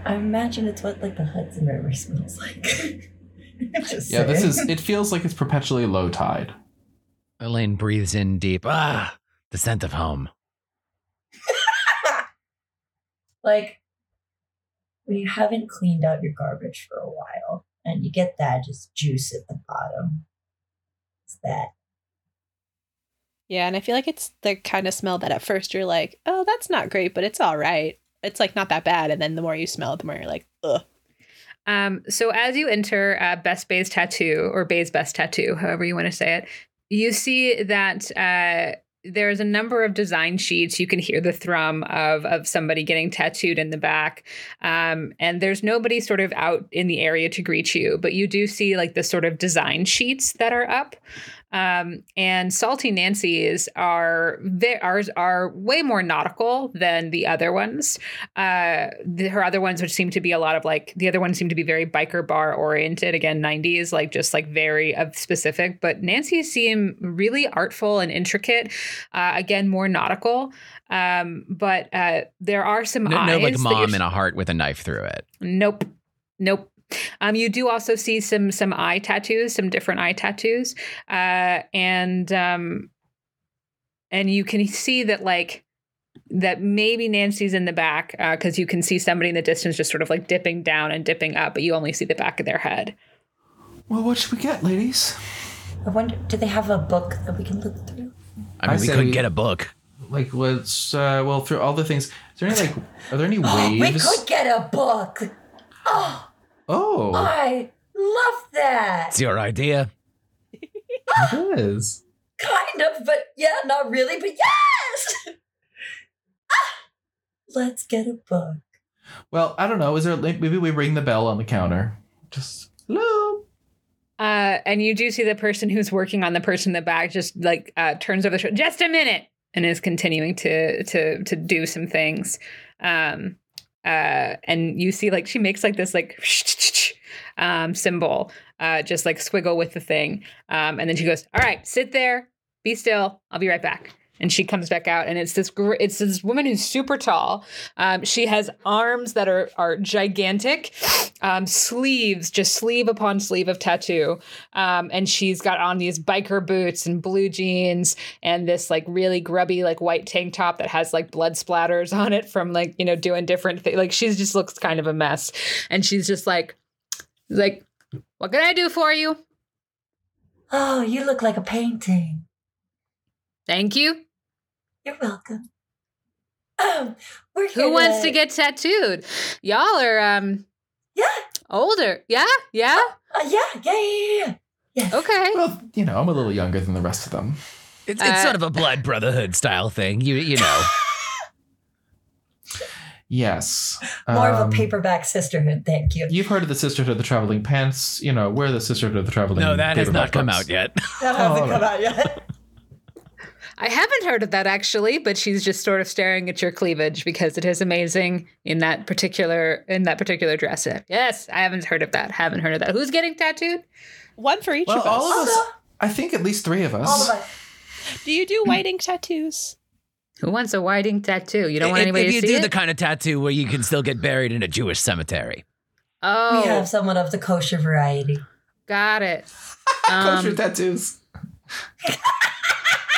I imagine it's what like the Hudson River smells like. Just Yeah, this is. It feels like it's perpetually low tide. Elaine breathes in deep. Ah, the scent of home. like when you haven't cleaned out your garbage for a while and you get that just juice at the bottom. It's that. Yeah, and I feel like it's the kind of smell that at first you're like, oh, that's not great, but it's all right. It's like not that bad. And then the more you smell it, the more you're like, ugh. Um, so as you enter uh, Best Bay's tattoo or Bay's Best Tattoo, however you want to say it, you see that uh, there's a number of design sheets. You can hear the thrum of of somebody getting tattooed in the back, um, and there's nobody sort of out in the area to greet you, but you do see like the sort of design sheets that are up. Um, and Salty Nancy's are they ours are way more nautical than the other ones. Uh, the, her other ones, which seem to be a lot of like the other ones, seem to be very biker bar oriented. Again, '90s, like just like very uh, specific. But Nancy's seem really artful and intricate. Uh, again, more nautical. Um, but uh, there are some No, eyes. no like mom in a heart with a knife through it. Nope. Nope. Um, you do also see some some eye tattoos, some different eye tattoos, uh, and um, and you can see that like that maybe Nancy's in the back because you can see somebody in the distance just sort of like dipping down and dipping up, but you only see the back of their head. Well, what should we get, ladies? I wonder, do they have a book that we can look through? I mean, I we couldn't we- get a book. Like, let's uh, well through all the things. Is there any like? Are there any ways? We could get a book. Oh, Oh, I love that. It's your idea. it is. Kind of, but yeah, not really, but yes! Ah! Let's get a book. Well, I don't know. Is there like maybe we ring the bell on the counter? Just hello. Uh, and you do see the person who's working on the person in the back just like uh, turns over the shoulder, just a minute, and is continuing to to to do some things. Um, uh, and you see like she makes like this like um, symbol, uh, just like squiggle with the thing, um, and then she goes, "All right, sit there, be still. I'll be right back." And she comes back out, and it's this gr- it's this woman who's super tall. Um, she has arms that are are gigantic, um, sleeves just sleeve upon sleeve of tattoo, um, and she's got on these biker boots and blue jeans and this like really grubby like white tank top that has like blood splatters on it from like you know doing different things. Like she just looks kind of a mess, and she's just like like, what can I do for you? Oh, you look like a painting. Thank you. You're welcome. Um, we're Who wants to gonna- get tattooed? Y'all are um Yeah, older. Yeah, yeah. uh, yeah, yeah, yeah, yeah, yeah. Yes. Okay. Well, you know, I'm a little younger than the rest of them. It's, it's Uh, sort of a blood brotherhood style thing. You you know. Yes. More of Um, a paperback sisterhood, thank you. You've heard of the Sisterhood of the Traveling Pants. You know, we're the Sisterhood of the Traveling. No, that has paperback not come out yet. That hasn't come out yet. I haven't heard of that actually, but she's just sort of staring at your cleavage because it is amazing in that particular in that particular dress. Yes, I haven't heard of that. Haven't heard of that. Who's getting tattooed? One for each Well, of us. all of us. I think at least three of us. All of us. Do you do white ink tattoos? Who wants a white ink tattoo? You don't want if, anybody if to you see do it. the kind of tattoo where you can still get buried in a Jewish cemetery. oh, We have someone of the kosher variety. got it. Kosher Um, tattoos.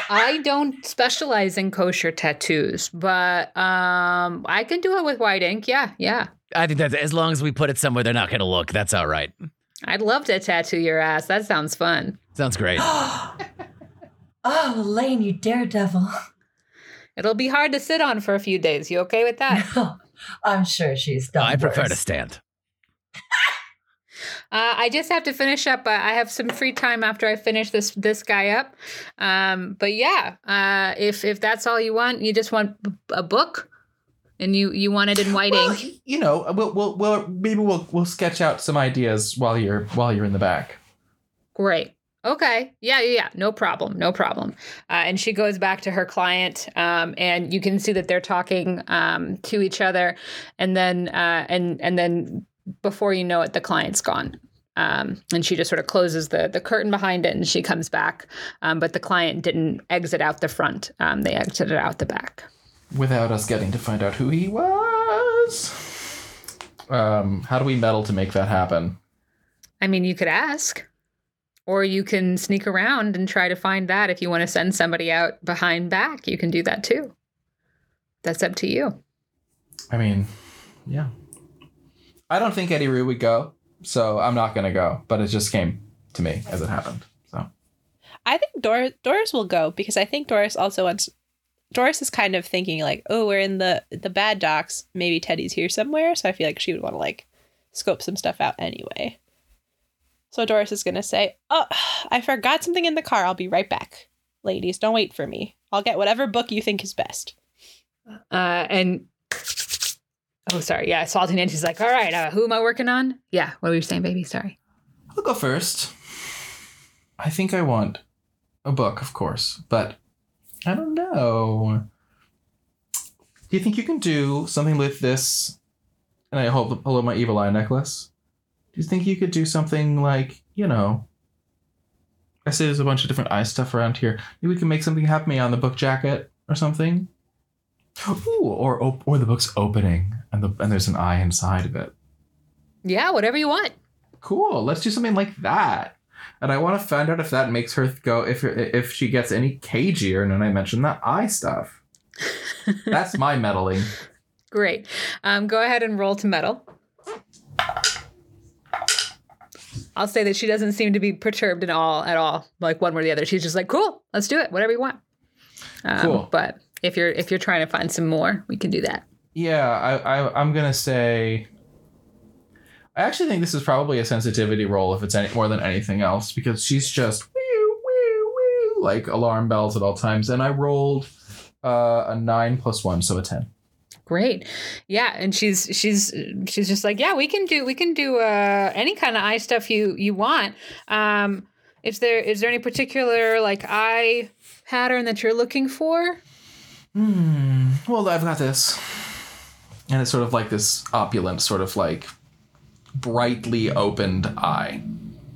I don't specialize in kosher tattoos, but um, I can do it with white ink. Yeah, yeah. I think that as long as we put it somewhere they're not going to look, that's all right. I'd love to tattoo your ass. That sounds fun. Sounds great. oh, Lane, you daredevil. It'll be hard to sit on for a few days. You okay with that? No, I'm sure she's done. I prefer to stand. Uh, I just have to finish up. Uh, I have some free time after I finish this this guy up. Um, but yeah, uh, if if that's all you want, you just want a book, and you you want it in white Well, ink. you know, we'll, we'll, we'll maybe we'll we'll sketch out some ideas while you're while you're in the back. Great. Okay. Yeah, yeah, yeah. No problem. No problem. Uh, and she goes back to her client, um, and you can see that they're talking um, to each other, and then uh, and and then before you know it, the client's gone. Um, and she just sort of closes the the curtain behind it, and she comes back. Um, but the client didn't exit out the front; um, they exited out the back. without us getting to find out who he was. Um, how do we meddle to make that happen? I mean, you could ask, or you can sneak around and try to find that. If you want to send somebody out behind back, you can do that too. That's up to you. I mean, yeah. I don't think Eddi-Rue would go, so I'm not gonna go. But it just came to me as it happened. So I think Doris Doris will go because I think Doris also wants Doris is kind of thinking like, oh, we're in the the bad docks. Maybe Teddy's here somewhere. So I feel like she would want to like scope some stuff out anyway. So Doris is gonna say, "Oh, I forgot something in the car. I'll be right back. Ladies, don't wait for me. I'll get whatever book you think is best." Uh, and oh, sorry. Yeah, Salty Nancy's like, all right, uh, who am I working on? Yeah, what were you saying, baby? Sorry. I'll go first. I think I want a book, of course, but I don't know. Do you think you can do something with this? And I hold, hold my evil eye necklace. Do you think you could do something like, you know, I say there's a bunch of different eye stuff around here. Maybe we can make something happen on the book jacket or something. Ooh, or op- or the book's opening and the and there's an eye inside of it. Yeah, whatever you want. Cool. Let's do something like that. And I want to find out if that makes her go if if she gets any cagier. And then I mentioned that eye stuff. That's my meddling. Great. Um, go ahead and roll to meddle. I'll say that she doesn't seem to be perturbed at all, at all, like one way or the other. She's just like, "Cool, let's do it. Whatever you want." Um, Cool. But if you're if you're trying to find some more, we can do that. Yeah, I, I I'm gonna say. I actually think this is probably a sensitivity roll if it's any more than anything else because she's just woo woo woo like alarm bells at all times, and I rolled uh, a nine plus one, so a ten. Great. Yeah, and she's she's she's just like, yeah, we can do we can do uh any kind of eye stuff you you want. Um is there is there any particular like eye pattern that you're looking for? Hmm. Well, I've got this, and it's sort of like this opulent, sort of like brightly opened eye.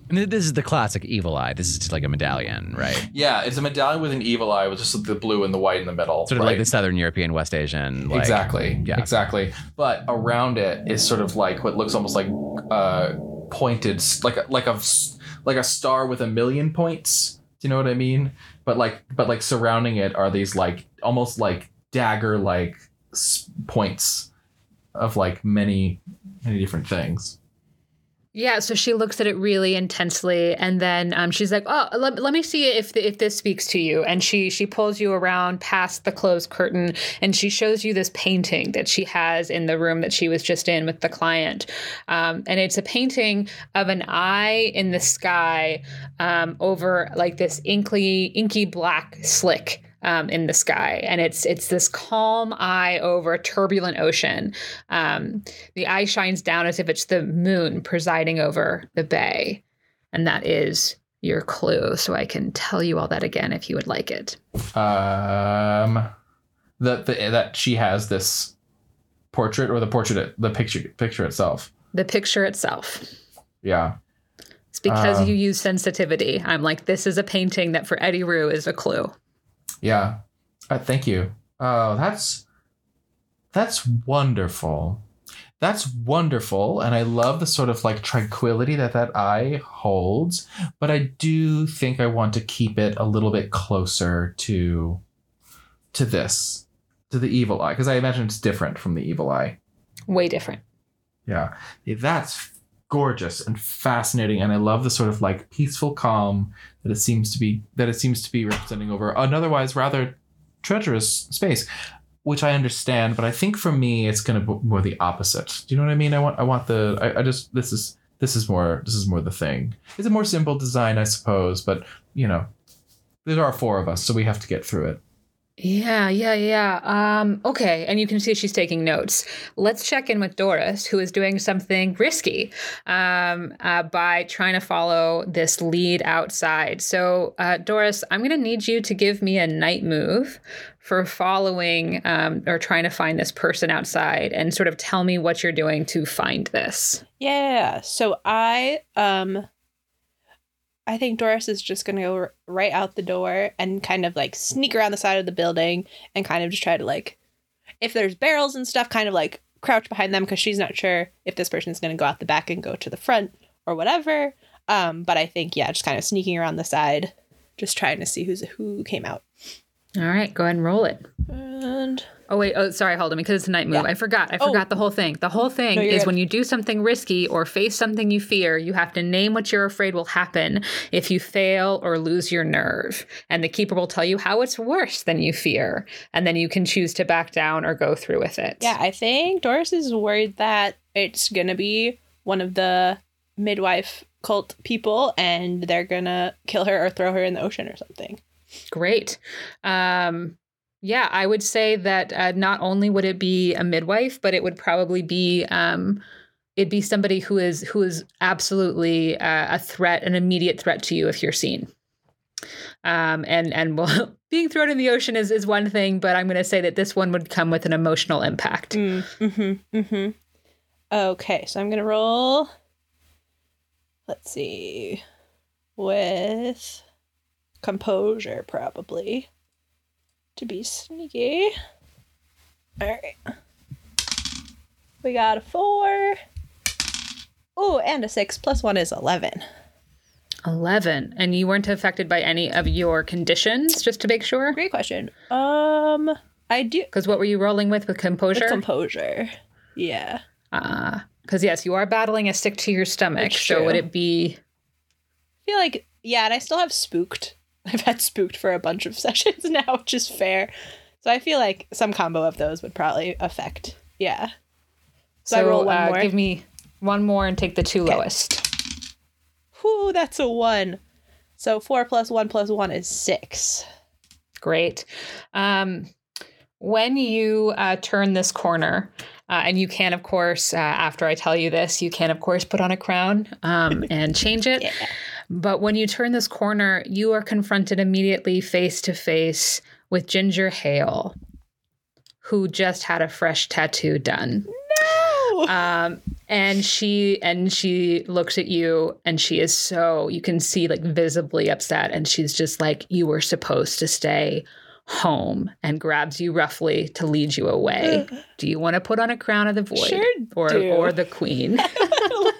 And this is the classic evil eye. This is just like a medallion, right? Yeah, it's a medallion with an evil eye with just the blue and the white in the middle. Sort of right? like the Southern European, West Asian. Like, exactly. Yeah. Exactly. But around it is sort of like what looks almost like uh, pointed, like a, like a like a star with a million points. Do you know what I mean? But like, but like surrounding it are these like almost like dagger like points of like many many different things. Yeah, so she looks at it really intensely, and then um, she's like, "Oh, let, let me see if if this speaks to you." And she she pulls you around past the closed curtain, and she shows you this painting that she has in the room that she was just in with the client, um, and it's a painting of an eye in the sky um, over like this inky inky black slick. Um, in the sky, and it's it's this calm eye over a turbulent ocean. Um, the eye shines down as if it's the moon presiding over the bay. And that is your clue. So I can tell you all that again if you would like it. Um, that the, that she has this portrait or the portrait the picture picture itself. The picture itself. Yeah. It's because Um, you use sensitivity. I'm like, this is a painting that for Eddi-Rue is a clue. Yeah. Uh, thank you. Oh, that's that's wonderful. That's wonderful, and I love the sort of like tranquility that that eye holds. But I do think I want to keep it a little bit closer to to this, to the evil eye, because I imagine it's different from the evil eye. Way different. Yeah, that's gorgeous and fascinating, and I love the sort of like peaceful calm that it seems to be that it seems to be representing over an otherwise rather treacherous space, which I understand. But I think for me, it's going to be more the opposite. Do you know what I mean? I want I want the I, I just this is this is more this is more the thing. It's a more simple design, I suppose, but you know, there are four of us, so we have to get through it. Yeah, yeah, yeah. Um, okay, and you can see she's taking notes. Let's check in with Doris, who is doing something risky um, uh, by trying to follow this lead outside. So, uh, Doris, I'm going to need you to give me a night move for following um, or trying to find this person outside, and sort of tell me what you're doing to find this. Yeah. So I um I think Doris is just going to go r- right out the door and kind of like sneak around the side of the building and kind of just try to like if there's barrels and stuff kind of like crouch behind them cuz she's not sure if this person's going to go out the back and go to the front or whatever. Um but I think yeah, just kind of sneaking around the side just trying to see who's who came out. All right, go ahead and roll it. And Oh wait, oh sorry, hold on, because it's a night move. Yeah. I forgot. I Oh. forgot the whole thing. The whole thing No, is good. when you do something risky or face something you fear, you have to name what you're afraid will happen if you fail or lose your nerve. And the keeper will tell you how it's worse than you fear. And then you can choose to back down or go through with it. Yeah, I think Doris is worried that it's gonna be one of the midwife cult people and they're gonna kill her or throw her in the ocean or something. Great. Um, yeah, I would say that uh, not only would it be a midwife, but it would probably be um, it'd be somebody who is who is absolutely uh, a threat, an immediate threat to you if you're seen. Um, and and well, being thrown in the ocean is is one thing, but I'm going to say that this one would come with an emotional impact. Mm, mm-hmm. Mm-hmm. Okay, so I'm gonna roll. Let's see. With composure, probably. To be sneaky. Alright. We got a four. Oh, and a six. Plus one is 11. Eleven, and you weren't affected by any of your conditions, just to make sure. Great question. Um, I do. Because what were you rolling with with composure? With composure. Yeah. Uh, because yes, you are battling a stick to your stomach. So would it be? I feel like yeah, and I still have spooked. I've had spooked for a bunch of sessions now, which is fair. So I feel like some combo of those would probably affect. Yeah. So, I roll one uh, more. Give me one more and take the two Okay. lowest. Whew, that's a one. So four plus one plus one is six. Great. Um, when you uh, turn this corner, uh, and you can, of course, uh, after I tell you this, you can, of course, put on a crown um, and change it. Yeah. But when you turn this corner, you are confronted immediately face to face with Ginger Hale, who just had a fresh tattoo done. No. um and she and she looks at you and she is so you can see like visibly upset and she's just like you were supposed to stay home and grabs you roughly to lead you away do you want to put on a crown of the void Sure or do. or the queen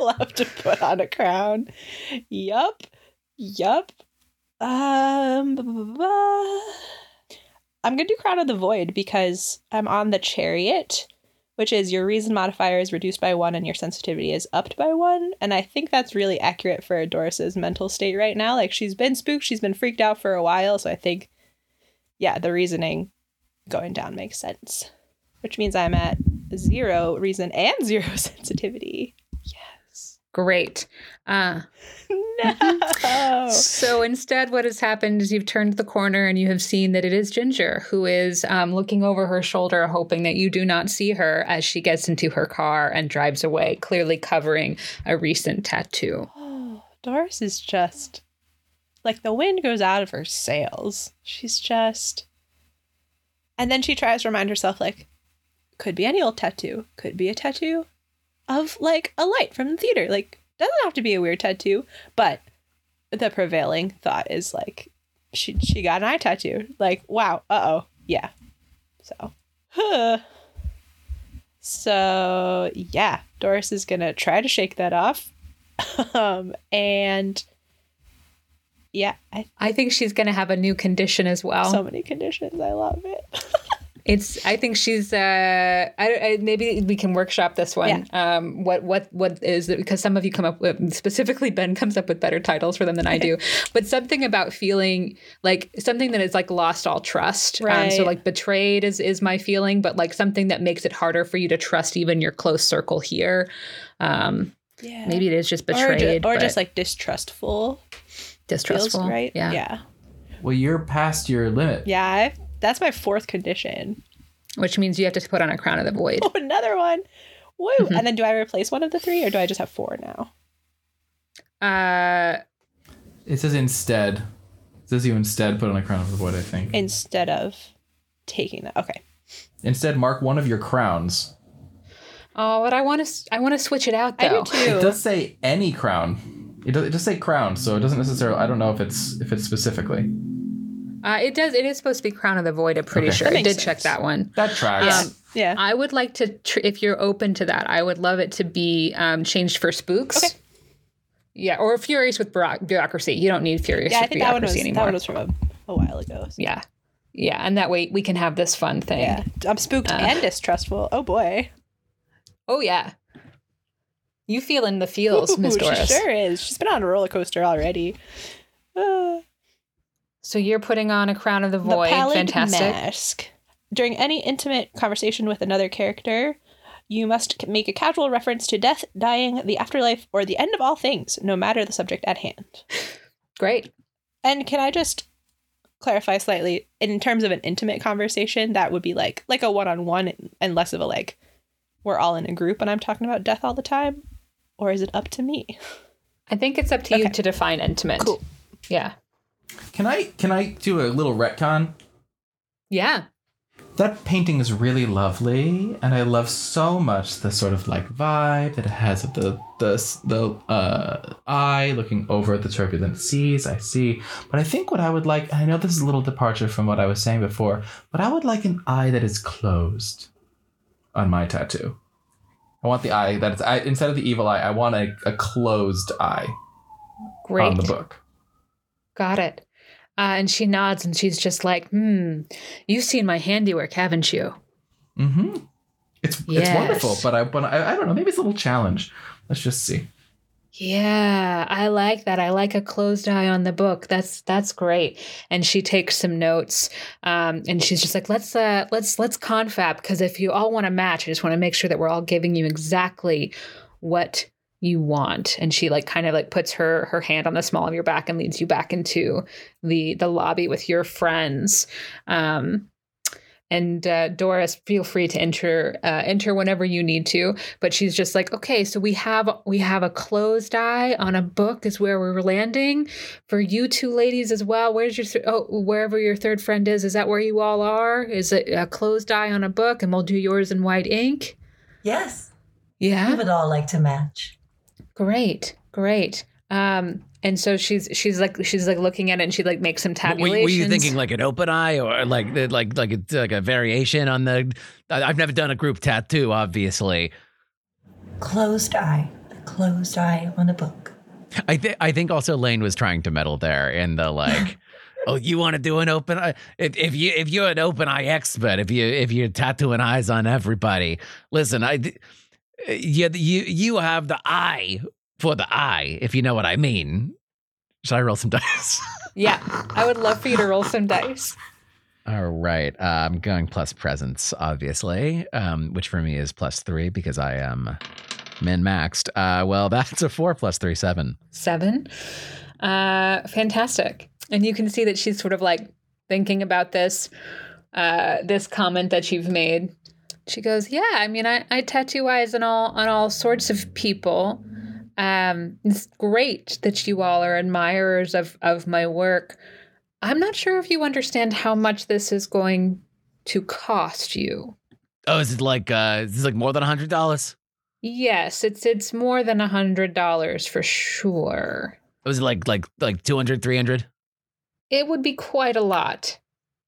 I love to put on a crown. Yup. Yup. Um. I'm to do Crown of the Void because I'm on the Chariot, which is your reason modifier is reduced by one and your sensitivity is upped by one. And I think that's really accurate for Doris's mental state right now. Like she's been spooked, she's been freaked out for a while. So I think, yeah, the reasoning going down makes sense, which means I'm at zero reason and zero sensitivity. Great uh No. So instead, what has happened is you've turned the corner and you have seen that it is Ginger who is um, looking over her shoulder, hoping that you do not see her as she gets into her car and drives away, clearly covering a recent tattoo. Oh, Doris is just like the wind goes out of her sails. She's just. And then she tries to remind herself, like, could be any old tattoo, could be a tattoo of like a light from the theater. Like, doesn't have to be a weird tattoo, but the prevailing thought is like, she she got an eye tattoo. Like, wow, uh oh, yeah. So, huh. So yeah, Doris is gonna try to shake that off um and yeah I, I think she's to have a new condition as well. so many conditions i love it it's. I think she's. Uh, I, I maybe we can workshop this one. Um, what what what is it? Because some of you come up with specifically Ben comes up with better titles for them than I do. but something about feeling like something that is like lost all trust. Um, so like betrayed is is my feeling, but like something that makes it harder for you to trust even your close circle here. Um, yeah maybe it is just or, ju- betrayed or just like distrustful distrustful. feels right Yeah. yeah Well, you're past your limit. yeah I, that's my fourth condition Which means you have to put on a crown of the void. oh another one woo Mm-hmm. and then do i replace one of the three or do i just have four now Uh, It says instead. It says you instead put on a crown of the void, I think. instead of taking that okay Instead, mark one of your crowns. oh, but I want to. I want to switch it out i though. do It does say any crown. It does, it does say crown, so it doesn't necessarily. I don't know if it's if it's specifically. Uh, it does. It is supposed to be Crown of the Void. I'm pretty Okay. sure. That I makes did check that one. That tracks. yeah Um, yeah I would like to, tr- if you're open to that, I would love it to be um, changed for spooks. Okay. Yeah, or furious with bureaucracy. You don't need furious yeah i with think that one was bureaucracy that anymore. one was from a, a while ago so. yeah. Yeah, and that way we can have this fun thing. Yeah. I'm spooked Uh. and distrustful. Oh boy. Oh yeah. You feeling the feels, Miss Doris. She sure is. She's been on a roller coaster already. Uh, So you're putting on a crown of the the void. pallid Fantastic. mask. During any intimate conversation with another character, you must make a casual reference to death, dying, the afterlife, or the end of all things, no matter the subject at hand. Great. And can I just clarify slightly in terms of an intimate conversation that would be like like a one-on-one and less of a like we're all in a group and I'm talking about death all the time or is it up to me? I think it's up to you to define intimate. Cool. Yeah. Can I can I do a little retcon? Yeah. That painting is really lovely, and I love so much the sort of like vibe that it has of the the the uh, eye looking over at the turbulent seas. I see, but I think what I would like, and I know this is a little departure from what I was saying before, but I would like an eye that is closed on my tattoo. I want the eye that's I, instead of the evil eye, I want a, a closed eye Great. on the book. Got it. Uh, and she nods and she's just like, hmm, you've seen my handiwork, haven't you? Mm-hmm. It's it's wonderful, but I but I, I don't know. Maybe it's a little challenge. Let's just see. Yeah, I like that. I like a closed eye on the book. That's that's great. And she takes some notes. Um, and she's just like, let's uh let's let's confab because if you all want to match, I just want to make sure that we're all giving you exactly what you want. And she like kind of like puts her her hand on the small of your back and leads you back into the the lobby with your friends. Um and uh, Doris, feel free to enter uh, enter whenever you need to. But she's just like, okay, so we have we have a closed eye on a book is where we're landing for you two ladies as well. Where's your th- oh wherever your third friend is? Is that where you all are? Is it a closed eye on a book, and we'll do yours in white ink? Yes, Yeah. we would all like to match. Great, great. Um, and so she's she's like she's like looking at it, and she like makes some Were, tabulations. were you thinking like an open eye or like like like it's like a variation on the? I- I've never done a group tattoo, obviously. Closed eye. A closed eye on a book. I think I think also Lane was trying to meddle there in the like. Oh, you want to do an open eye? If, if you if you're an open eye expert, if you if you're tattooing eyes on everybody, listen, I, you you you have the eye for the eye, if you know what I mean. Should I roll some dice? Yeah, I would love for you to roll some dice. All right, uh, I'm going plus presence, obviously, um, which for me is plus three because I am min maxed. Uh, well, that's a four plus three, seven. Seven. Uh, fantastic. And you can see that she's sort of like thinking about this, uh, this comment that you've made. She goes, "Yeah, I mean, I, I tattoo eyes on all on all sorts of people. Um, it's great that you all are admirers of of my work. I'm not sure if you understand how much this is going to cost you. Oh, is it like uh, is this like more than a hundred dollars? Yes, it's it's more than a hundred dollars for sure." Was it like like like 200, 300? It would be quite a lot.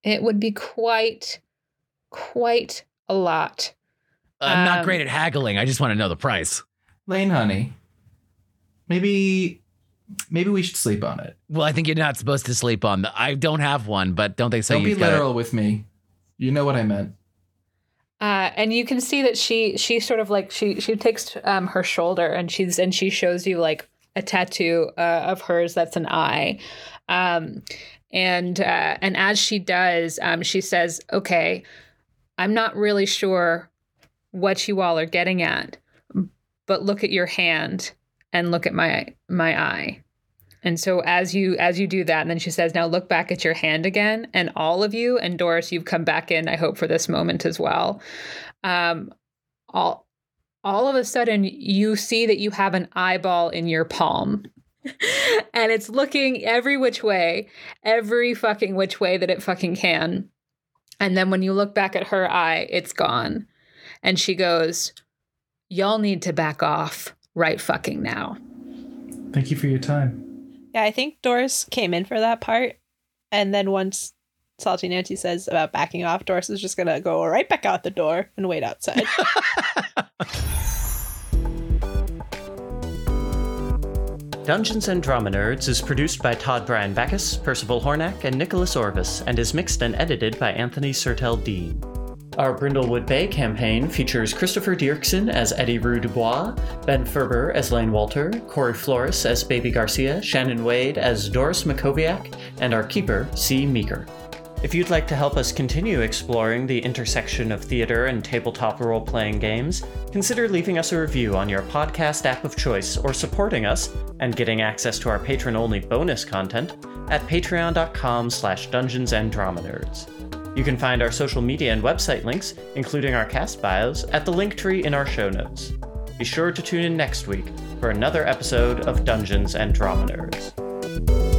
It would be quite, quite a lot. I'm not Um, great at haggling. I just want to know the price. Lane, honey, maybe maybe we should sleep on it. Well, I think you're not supposed to sleep on the. I don't have one, but don't they say Don't be you've got literal with me. You know what I meant. Uh, and you can see that she she sort of like she she takes um, her shoulder and she's and she shows you like a tattoo uh, of hers that's an eye. Um, and uh, and as she does, um, she says, "Okay, I'm not really sure what you all are getting at, but look at your hand and look at my my eye." And so as you as you do that, and then she says, "Now look back at your hand again." And all of you, and Doris, you've come back in. I hope for this moment as well. Um, all all of a sudden, you see that you have an eyeball in your palm. and it's looking every which way, every fucking which way that it fucking can. And then when you look back at her eye, it's gone. And she goes, Y'all need to back off right fucking now. Thank you for your time. Yeah, I think Doris came in for that part. And then once Salty Nancy says about backing off, Doris is just going to go right back out the door and wait outside. Dungeons and Drama Nerds is produced by Todd Brian Backus, Percival Hornak, and Nicholas Orvis, and is mixed and edited by Anthony Sertel Dean. Our Brindlewood Bay campaign features Christopher Diercksen as Eddi-Rue Dubois, Ben Ferber as Lane Walther, Kory Flores as Bebe Garcia, Shannon Wade as Doris Mackowiak, and our keeper, C. Meaker. If you'd like to help us continue exploring the intersection of theater and tabletop role playing games, consider leaving us a review on your podcast app of choice or supporting us and getting access to our patron only bonus content at patreon.com slash dungeons and. You can find our social media and website links, including our cast bios, at the link tree in our show notes. Be sure to tune in next week for another episode of Dungeons and Drama Nerds.